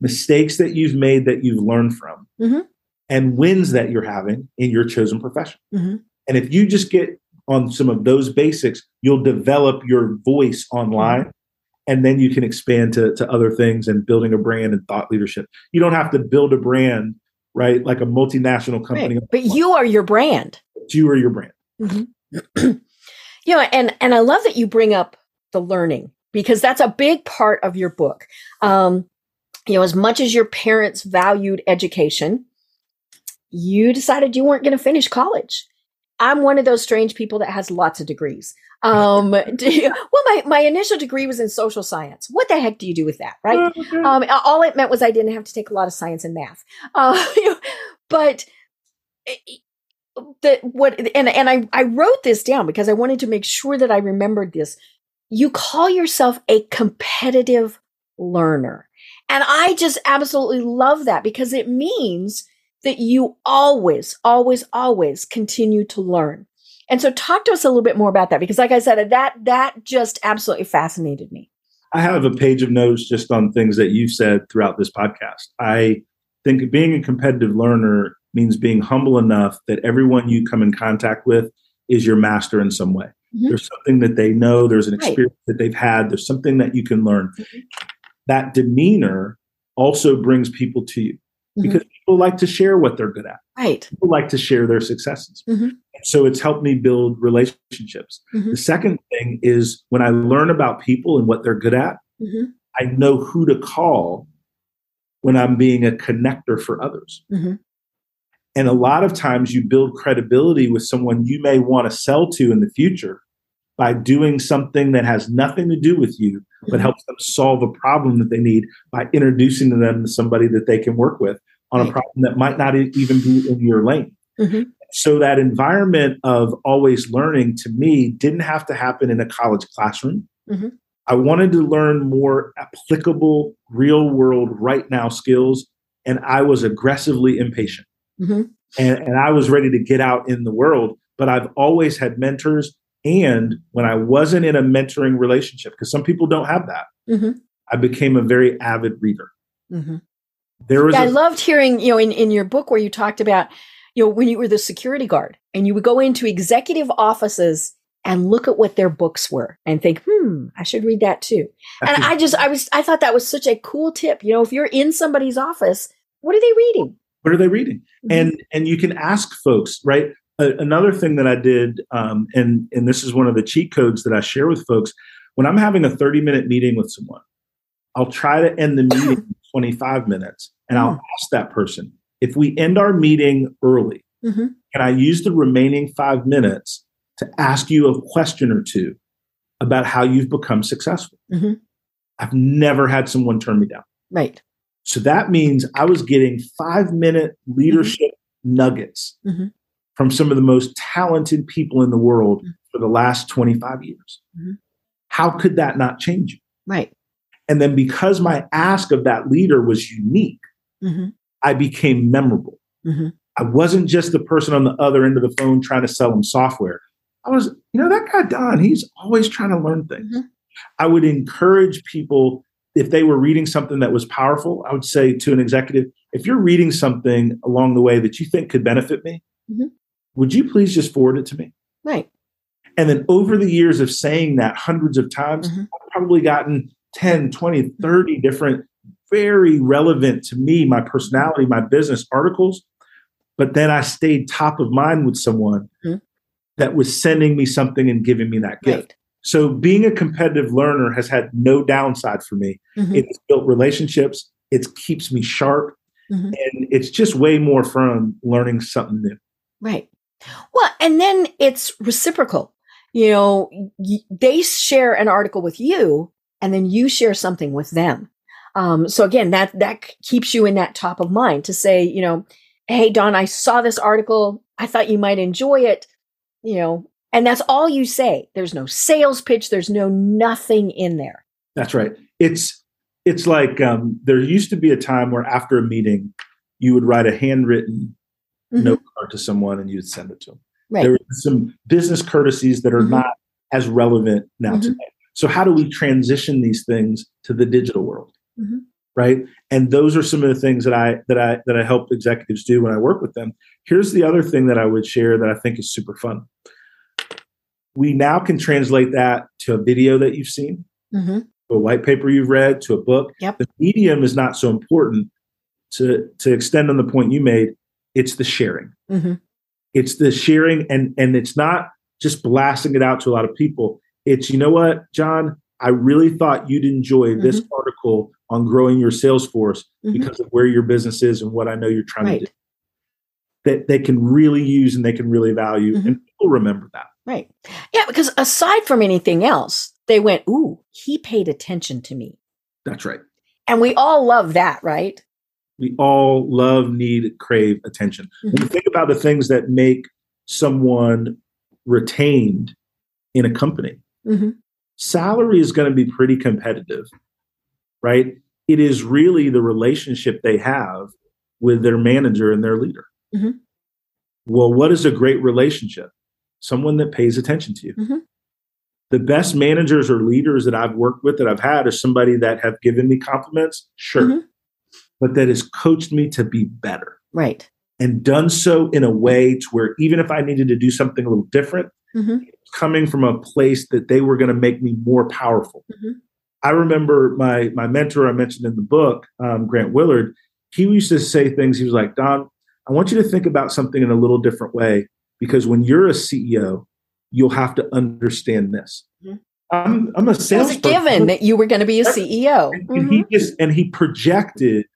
mistakes that you've made that you've learned from, mm-hmm. and wins that you're having in your chosen profession. Mm-hmm. And if you just get on some of those basics, you'll develop your voice online. Mm-hmm. And then you can expand to, to other things and building a brand and thought leadership. You don't have to build a brand, right? Like a multinational company. Right. But you are your brand. You are your brand. You know, and and I love that you bring up the learning because that's a big part of your book. Um, you know, as much as your parents valued education, you decided you weren't going to finish college. I'm one of those strange people that has lots of degrees. Um, you, well, my, my initial degree was in social science. What the heck do you do with that, right? Um, all it meant was I didn't have to take a lot of science and math. Uh, but that what and and I I wrote this down because I wanted to make sure that I remembered this. You call yourself a competitive learner. And I just absolutely love that because it means that you always always always continue to learn. And so talk to us a little bit more about that because like I said that that just absolutely fascinated me. I have a page of notes just on things that you've said throughout this podcast. I think being a competitive learner means being humble enough that everyone you come in contact with is your master in some way. Mm-hmm. There's something that they know, there's an experience right. that they've had, there's something that you can learn. Mm-hmm. That demeanor also brings people to you mm-hmm. because people like to share what they're good at. Right. People like to share their successes. Mm-hmm. So it's helped me build relationships. Mm-hmm. The second thing is when I learn about people and what they're good at, mm-hmm. I know who to call when I'm being a connector for others. Mm-hmm. And a lot of times you build credibility with someone you may want to sell to in the future by doing something that has nothing to do with you, but mm-hmm. helps them solve a problem that they need by introducing them to somebody that they can work with on a problem that might not even be in your lane. Mm-hmm. So that environment of always learning to me didn't have to happen in a college classroom. Mm-hmm. I wanted to learn more applicable, real world, right now skills. And I was aggressively impatient. Mm-hmm. And, and I was ready to get out in the world. But I've always had mentors. And when I wasn't in a mentoring relationship, because some people don't have that, mm-hmm. I became a very avid reader. Mm-hmm. There was yeah, a- I loved hearing, you know, in, in your book where you talked about, you know, when you were the security guard and you would go into executive offices and look at what their books were and think, hmm, I should read that too. And I just, I was, I thought that was such a cool tip. You know, if you're in somebody's office, what are they reading? What are they reading? Mm-hmm. And and you can ask folks, right? Uh, another thing that I did, um, and and this is one of the cheat codes that I share with folks. When I'm having a 30 minute meeting with someone, I'll try to end the meeting in 25 minutes, and I'll mm-hmm. ask that person if we end our meeting early, mm-hmm. can I use the remaining five minutes to ask you a question or two about how you've become successful. Mm-hmm. I've never had someone turn me down. Right. So that means I was getting five minute leadership mm-hmm. nuggets mm-hmm. from some of the most talented people in the world mm-hmm. for the last 25 years. Mm-hmm. How could that not change you? Right. And then because my ask of that leader was unique, mm-hmm. I became memorable. I wasn't just the person on the other end of the phone trying to sell them software. I was, you know, that guy Don, he's always trying to learn things. Mm-hmm. I would encourage people if they were reading something that was powerful, I would say to an executive, if you're reading something along the way that you think could benefit me, mm-hmm. would you please just forward it to me? Right. And then over the years of saying that hundreds of times, mm-hmm. I've probably gotten 10, 20, 30 different, very relevant to me, my personality, my business articles. But then I stayed top of mind with someone mm-hmm that was sending me something and giving me that gift. Right. So being a competitive learner has had no downside for me. Mm-hmm. It's built relationships, it keeps me sharp, mm-hmm. and it's just way more fun learning something new. Right. Well, and then it's reciprocal. You know, they share an article with you, and then you share something with them. Um, so again, that that keeps you in that top of mind to say, you know, hey Don, I saw this article. I thought you might enjoy it you know, and that's all you say. There's no sales pitch. There's no nothing in there. That's right. It's it's like um, there used to be a time where after a meeting, you would write a handwritten mm-hmm. note card to someone and you'd send it to them. Right. There are some business courtesies that are mm-hmm. not as relevant now mm-hmm. today. So how do we transition these things to the digital world? Mm-hmm. Right. And those are some of the things that I that I that I help executives do when I work with them. Here's the other thing that I would share that I think is super fun. We now can translate that to a video that you've seen, mm-hmm. a white paper you've read, to a book. Yep. The medium is not so important. To to extend on the point you made, it's the sharing. Mm-hmm. It's the sharing, and and it's not just blasting it out to a lot of people. It's you know what, John, I really thought you'd enjoy mm-hmm. this article on growing your sales force mm-hmm. because of where your business is and what I know you're trying right. to do that they can really use and they can really value. Mm-hmm. And people remember that. Right. Yeah, because aside from anything else, they went, Ooh, he paid attention to me. That's right. And we all love that, right? We all love, need, crave attention. Mm-hmm. When you think about the things that make someone retained in a company, mm-hmm. salary is going to be pretty competitive, right? It is really the relationship they have with their manager and their leader. Mm-hmm. Well, what is a great relationship? Someone that pays attention to you. Mm-hmm. The best managers or leaders that I've worked with that I've had are somebody that have given me compliments, sure, mm-hmm. but that has coached me to be better. Right. And done so in a way to where even if I needed to do something a little different, mm-hmm. coming from a place that they were going to make me more powerful. Mm-hmm. I remember my my mentor I mentioned in the book, um, Grant Willard. He used to say things. He was like, "Don, I want you to think about something in a little different way because when you're a CEO, you'll have to understand this." Mm-hmm. I'm, I'm a sales. It was a given that you were going to be a CEO, and, and he just and he projected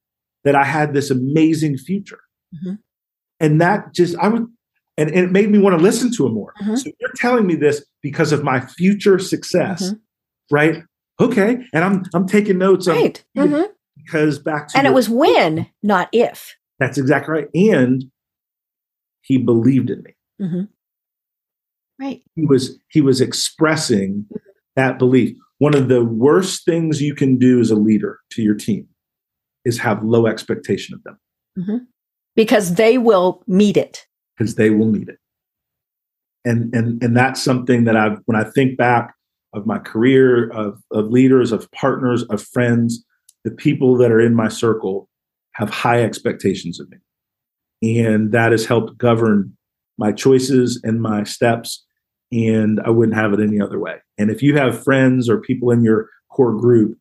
that I had this amazing future, mm-hmm. and that just I would and, and, it made me want to listen to him more. Mm-hmm. So you're telling me this because of my future success, mm-hmm. right? Okay, and I'm I'm taking notes. Right. Mm-hmm. Because back to and it was when, not if. That's exactly right. And he believed in me. Mm-hmm. Right. He was he was expressing that belief. One of the worst things you can do as a leader to your team is have low expectation of them. Mm-hmm. Because they will meet it because they will need it. And and and that's something that I've when I think back of my career of, of leaders, of partners, of friends, the people that are in my circle have high expectations of me. And that has helped govern my choices and my steps. And I wouldn't have it any other way. And if you have friends or people in your core group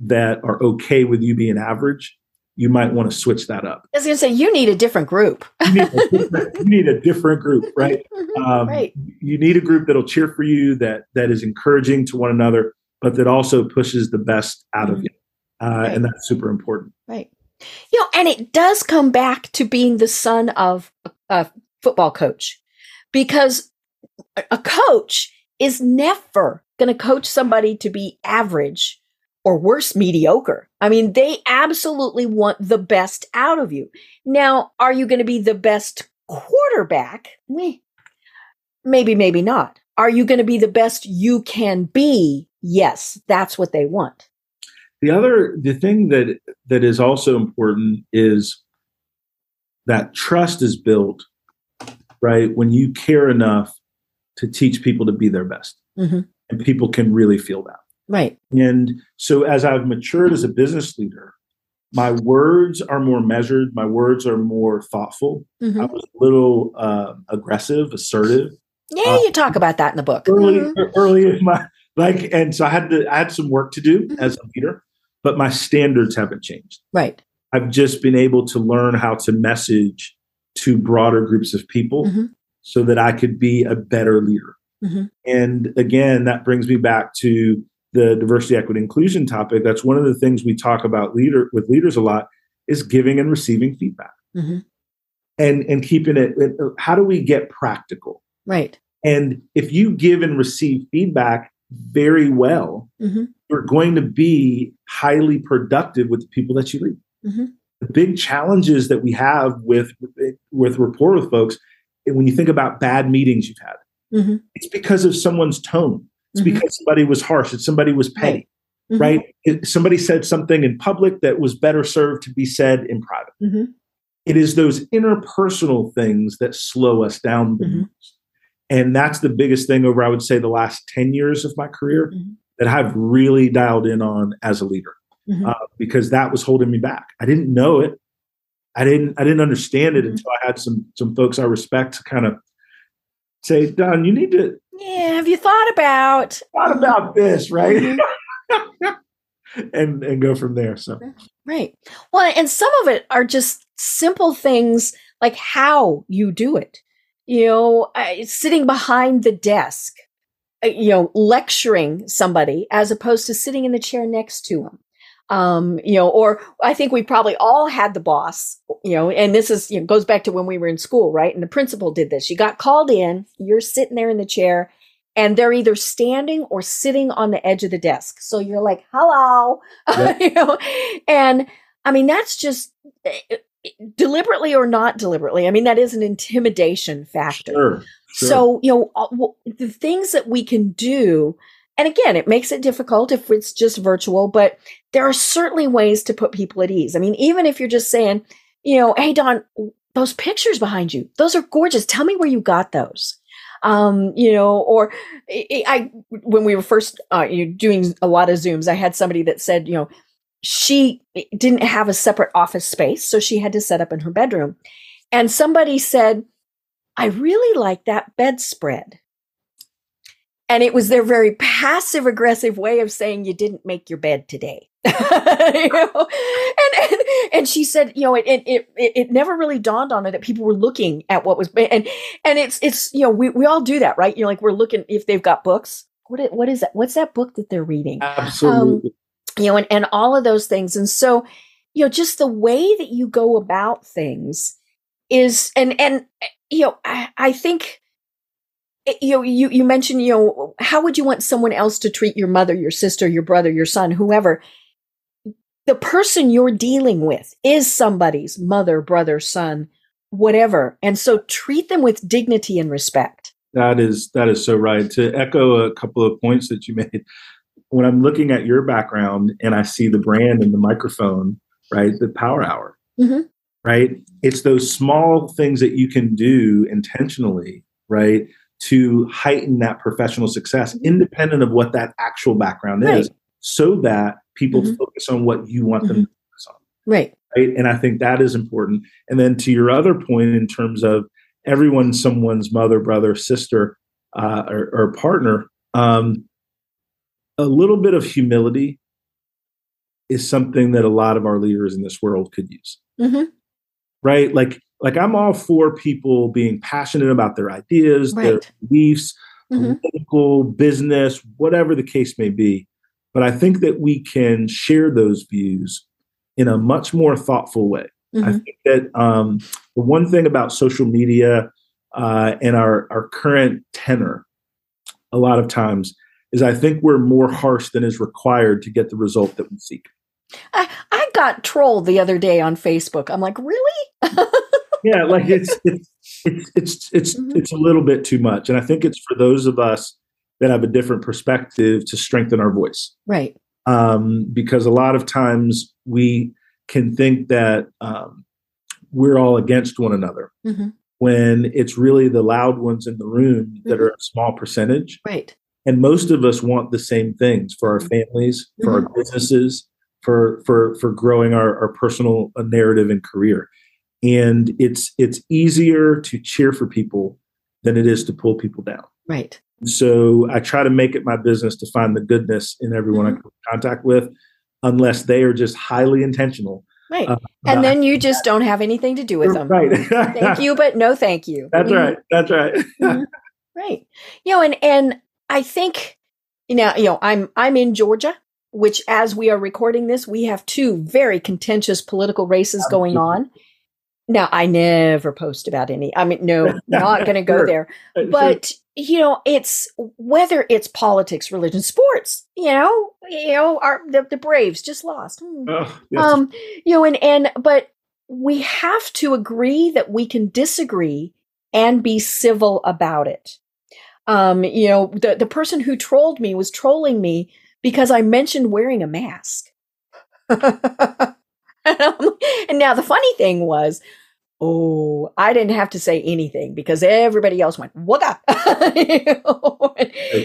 that are okay with you being average, you might want to switch that up. I was going to say, you need a different group. you, need different, you, need a different, group, right? Um, right. You need a group that'll cheer for you, that that is encouraging to one another, but that also pushes the best out of mm-hmm. you, uh, right. and that's super important. Right. You know, and it does come back to being the son of a football coach, because a coach is never going to coach somebody to be average or worse, mediocre. I mean, they absolutely want the best out of you. Now, are you going to be the best quarterback? Maybe, maybe not. Are you going to be the best you can be? Yes, that's what they want. The other, the thing that that is also important is that trust is built, right? When you care enough to teach people to be their best, mm-hmm. and people can really feel that. Right. And so as I've matured as a business leader, my words are more measured. My words are more thoughtful. Mm-hmm. I was a little uh, aggressive, assertive. Yeah, uh, you talk about that in the book. Early, mm-hmm. early in my like, and so I had to. I had some work to do mm-hmm. as a leader, but my standards haven't changed. Right. I've just been able to learn how to message to broader groups of people, mm-hmm. so that I could be a better leader. Mm-hmm. And again, that brings me back to the diversity, equity, inclusion topic, that's one of the things we talk about leader with leaders a lot is giving and receiving feedback, mm-hmm. and and keeping it. How do we get practical? Right. And if you give and receive feedback very well, mm-hmm. you're going to be highly productive with the people that you lead. The big challenges that we have with with rapport with folks, when you think about bad meetings you've had, mm-hmm. it's because of someone's tone it's mm-hmm. because somebody was harsh it's somebody was petty, right? Mm-hmm. right? It, somebody said something in public that was better served to be said in private. Mm-hmm. It is those interpersonal things that slow us down the mm-hmm. most. And that's the biggest thing over, I would say, the last 10 years of my career mm-hmm. that I've really dialed in on as a leader mm-hmm. uh, because that was holding me back. I didn't know it. I didn't I didn't understand it until I had some some folks I respect to kind of say, Don, you need to yeah, have you thought about thought about this, right? Mm-hmm. and and go from there. So right. Well, and some of it are just simple things like how you do it. You know, uh, sitting behind the desk, uh, you know, lecturing somebody as opposed to sitting in the chair next to them um, you know, or I think we probably all had the boss, you know, and this is, you know, goes back to when we were in school, right? And the principal did this. You got called in, you're sitting there in the chair, and they're either standing or sitting on the edge of the desk. So you're like, hello, yep. you know, and I mean, that's just eh, eh, deliberately or not deliberately. I mean, that is an intimidation factor. Sure, sure. So, you know, the things that we can do and again, it makes it difficult if it's just virtual, but there are certainly ways to put people at ease. I mean, even if you're just saying, you know, hey, Don, those pictures behind you, those are gorgeous. Tell me where you got those. Um, you know, or I, when we were first uh, doing a lot of Zooms, I had somebody that said, you know, she didn't have a separate office space, so she had to set up in her bedroom. And somebody said, I really like that bedspread. And it was their very passive aggressive way of saying you didn't make your bed today. you know? and, and, and she said, you know, it, it, it, it never really dawned on her that people were looking at what was, and, and it's, it's, you know, we, we all do that, right? You know, like we're looking if they've got books. What, it, what is that? What's that book that they're reading? Absolutely. Um, you know, and, and all of those things. And so, you know, just the way that you go about things is, and, and, you know, I, I think, you know, you, you mentioned, you know, how would you want someone else to treat your mother, your sister, your brother, your son, whoever? The person you're dealing with is somebody's mother, brother, son, whatever. And so treat them with dignity and respect. That is that is so right. To echo a couple of points that you made, when I'm looking at your background and I see the brand and the microphone, right, the Power Hour, mm-hmm. right, it's those small things that you can do intentionally, right, to heighten that professional success, mm-hmm. independent of what that actual background right. is, so that people mm-hmm. focus on what you want them mm-hmm. to focus on. Right. Right. And I think that is important. And then to your other point, in terms of everyone, someone's mother, brother, sister, uh, or, or, partner, um, a little bit of humility is something that a lot of our leaders in this world could use. Mm-hmm. Right. Like like I'm all for people being passionate about their ideas, right. their beliefs, mm-hmm. political, business, whatever the case may be. But I think that we can share those views in a much more thoughtful way. Mm-hmm. I think that um, the one thing about social media uh, and our, our current tenor, a lot of times, is I think we're more harsh than is required to get the result that we seek. I, I got trolled the other day on Facebook. I'm like, really? yeah, like it's it's it's it's it's, mm-hmm. it's a little bit too much, and I think it's for those of us that have a different perspective to strengthen our voice, right? Um, because a lot of times we can think that um, we're all against one another. Mm-hmm. When it's really the loud ones in the room that mm-hmm. are a small percentage. Right. And most of us want the same things for our mm-hmm. families, for our mm-hmm. businesses, for for for growing our, our personal narrative and career and it's it's easier to cheer for people than it is to pull people down. Right. So i try to make it my business to find the goodness in everyone mm-hmm. i come in contact with unless they are just highly intentional. Right. Uh, and then you just don't have anything to do with them. Right. Thank you but no thank you. That's mm-hmm. right. That's right. Mm-hmm. right. You know and and i think you know you know i'm i'm in georgia which as we are recording this we have two very contentious political races going on now, I never post about any. I mean, no, not going to go sure. there. Uh, but sure. you know, it's whether it's politics, religion, sports. You know, you know, our the, the Braves just lost. Hmm. Oh, yes. Um, you know, and and but we have to agree that we can disagree and be civil about it. Um, you know, the the person who trolled me was trolling me because I mentioned wearing a mask. and now the funny thing was, oh, I didn't have to say anything because everybody else went, what up?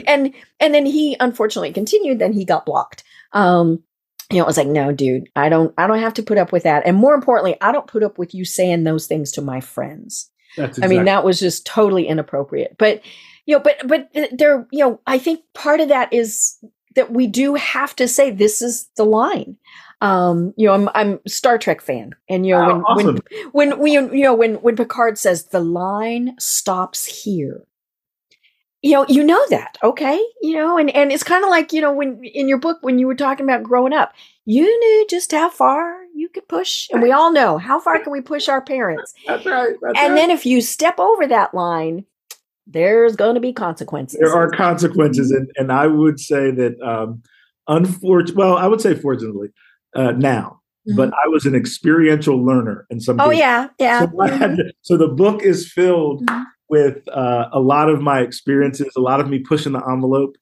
and and then he unfortunately continued, then he got blocked. Um, you know, it was like, no, dude, I don't I don't have to put up with that. And more importantly, I don't put up with you saying those things to my friends. Exactly. I mean, that was just totally inappropriate. But you know, but but there, you know, I think part of that is that we do have to say this is the line um, you know, I'm I'm Star Trek fan, and you know oh, when, awesome. when when we you know when when Picard says the line stops here, you know you know that okay, you know, and and it's kind of like you know when in your book when you were talking about growing up, you knew just how far you could push, and we all know how far can we push our parents. That's right. That's and right. then if you step over that line, there's going to be consequences. There are consequences, and and I would say that. um unfortunately, well, I would say fortunately, uh, now, mm-hmm. but I was an experiential learner in some. Oh yeah, yeah. So, to, so, the book is filled mm-hmm. with uh, a lot of my experiences, a lot of me pushing the envelope.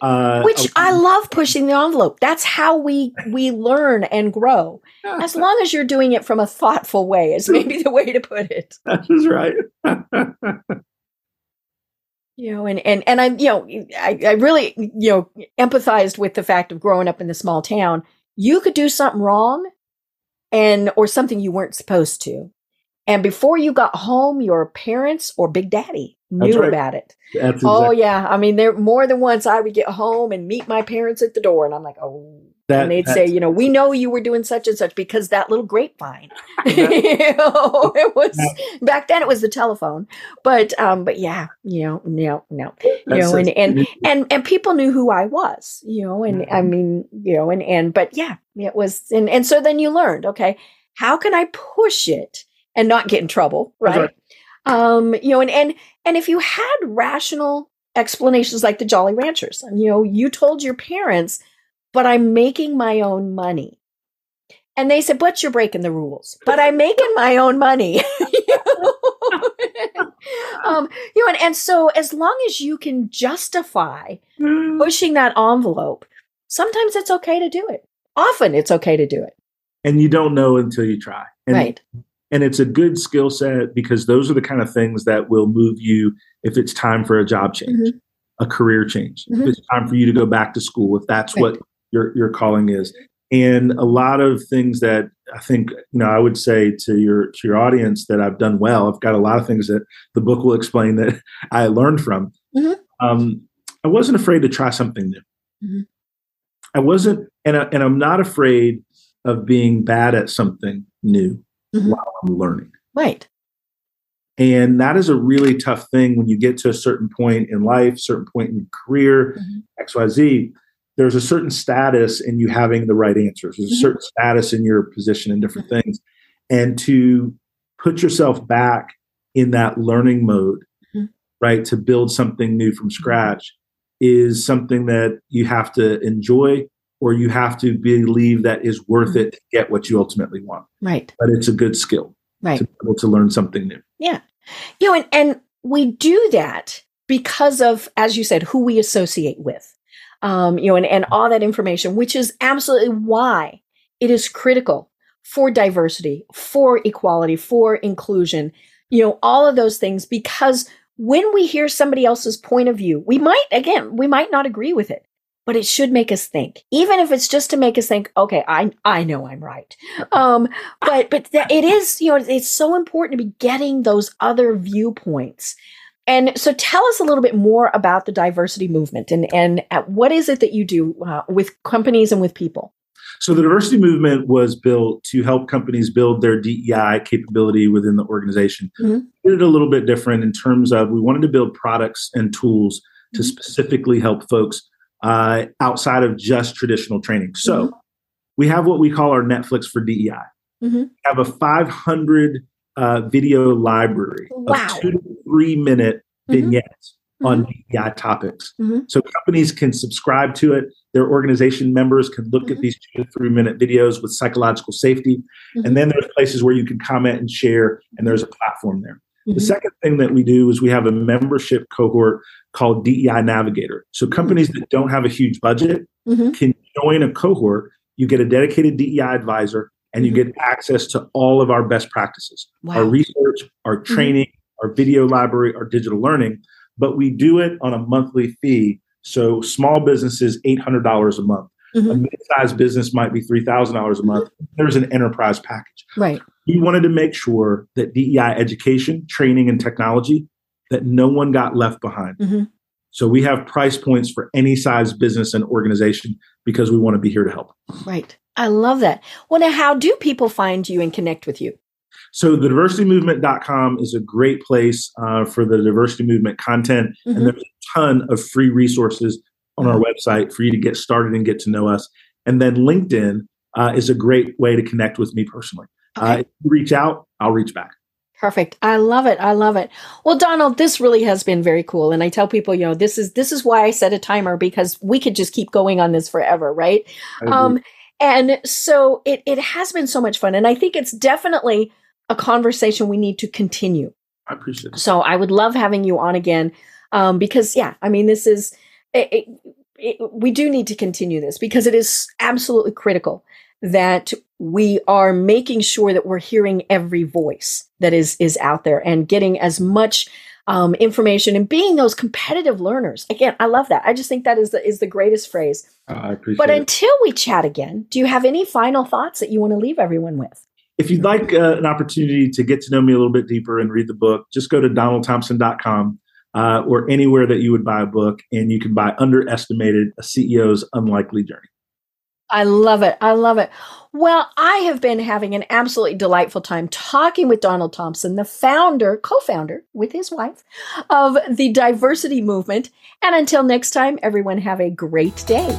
Uh, Which I love pushing the envelope. That's how we we learn and grow. As long as you're doing it from a thoughtful way, is maybe the way to put it. That is right. you know, and and and I, you know, I, I really, you know, empathized with the fact of growing up in the small town you could do something wrong and or something you weren't supposed to. And before you got home, your parents or big daddy knew right. about it. That's oh, exactly. Oh yeah, I mean, there more than once I would get home and meet my parents at the door, and I'm like, oh. That, and they'd say, you know, we know you were doing such and such because that little grapevine. you know, it was back then. It was the telephone, but um, but yeah, you know, no, no, you know, and and and and people knew who I was, you know, and mm-hmm. I mean, you know, and and but yeah, it was, and and so then you learned, okay, how can I push it and not get in trouble, right? Um, you know, and and and if you had rational explanations like the Jolly Ranchers, you know, you told your parents, but I'm making my own money. And they said, but you're breaking the rules. But I'm making my own money. um, you know, and, and so as long as you can justify mm. pushing that envelope, sometimes it's okay to do it. Often it's okay to do it. And you don't know until you try. And right and it's a good skill set because those are the kind of things that will move you if it's time for a job change mm-hmm. a career change mm-hmm. if it's time for you to go back to school if that's right. what your your calling is and a lot of things that i think you know i would say to your to your audience that i've done well i've got a lot of things that the book will explain that i learned from mm-hmm. um, i wasn't afraid to try something new mm-hmm. i wasn't and, I, and i'm not afraid of being bad at something new mm-hmm. while I'm learning. Right. And that is a really tough thing when you get to a certain point in life, certain point in your career, mm-hmm. XYZ. There's a certain status in you having the right answers. There's a mm-hmm. certain status in your position in different mm-hmm. things. And to put yourself back in that learning mode, mm-hmm. right, to build something new from mm-hmm. scratch is something that you have to enjoy or you have to believe that is worth it to get what you ultimately want. Right. But it's a good skill. Right. To be able to learn something new. Yeah. You know, and, and we do that because of, as you said, who we associate with. Um, you know, and, and all that information, which is absolutely why it is critical for diversity, for equality, for inclusion, you know, all of those things, because when we hear somebody else's point of view, we might, again, we might not agree with it, but it should make us think even if it's just to make us think okay i i know i'm right um but but th- it is you know it's so important to be getting those other viewpoints and so tell us a little bit more about the diversity movement and and what is it that you do uh, with companies and with people so the diversity movement was built to help companies build their DEI capability within the organization. Mm-hmm. We did it a little bit different in terms of we wanted to build products and tools to mm-hmm. specifically help folks uh, outside of just traditional training. So mm-hmm. we have what we call our Netflix for DEI. Mm-hmm. We have a 500 uh, video library wow. of two to three minute mm-hmm. vignettes on mm-hmm. DEI topics. Mm-hmm. So companies can subscribe to it. Their organization members can look at mm-hmm. these two to three minute videos with psychological safety. And then there's places where you can comment and share, and there's a platform there. Mm-hmm. The second thing that we do is we have a membership cohort called DEI Navigator. So companies that don't have a huge budget mm-hmm. can join a cohort. You get a dedicated DEI advisor and you mm-hmm. get access to all of our best practices, wow. our research, our mm-hmm. training, our video library, our digital learning. But we do it on a monthly fee. So small businesses, $800 a month. Mm-hmm. A mid-sized business might be $3,000 a month. There's an enterprise package. Right. We wanted to make sure that DEI education, training, and technology, that no one got left behind. Mm-hmm. So we have price points for any size business and organization because we want to be here to help. Right. I love that. Well, now, how do people find you and connect with you? So the diversitymovement.com is a great place uh, for the diversity movement content. Mm-hmm. And there's a ton of free resources on our website for you to get started and get to know us. And then LinkedIn uh, is a great way to connect with me personally. Uh, okay. Uh, reach out, I'll reach back. Perfect. I love it. I love it. Well, Donald, this really has been very cool. And I tell people, you know, this is this is why I set a timer because we could just keep going on this forever, right? Um, and so it it has been so much fun. And I think it's definitely a conversation we need to continue. I appreciate it. So I would love having you on again. Um, because yeah, I mean, this is it, it, it, we do need to continue this because it is absolutely critical that we are making sure that we're hearing every voice that is is out there and getting as much um, information and being those competitive learners. Again, I love that. I just think that is the is the greatest phrase. Uh, I appreciate. But until we chat again, do you have any final thoughts that you want to leave everyone with? If you'd like uh, an opportunity to get to know me a little bit deeper and read the book, just go to donaldthompson.com. uh, or anywhere that you would buy a book, and you can buy Underestimated A CEO's Unlikely Journey. I love it. I love it. Well, I have been having an absolutely delightful time talking with Donald Thompson, the founder, co founder with his wife of the diversity movement. And until next time, everyone have a great day.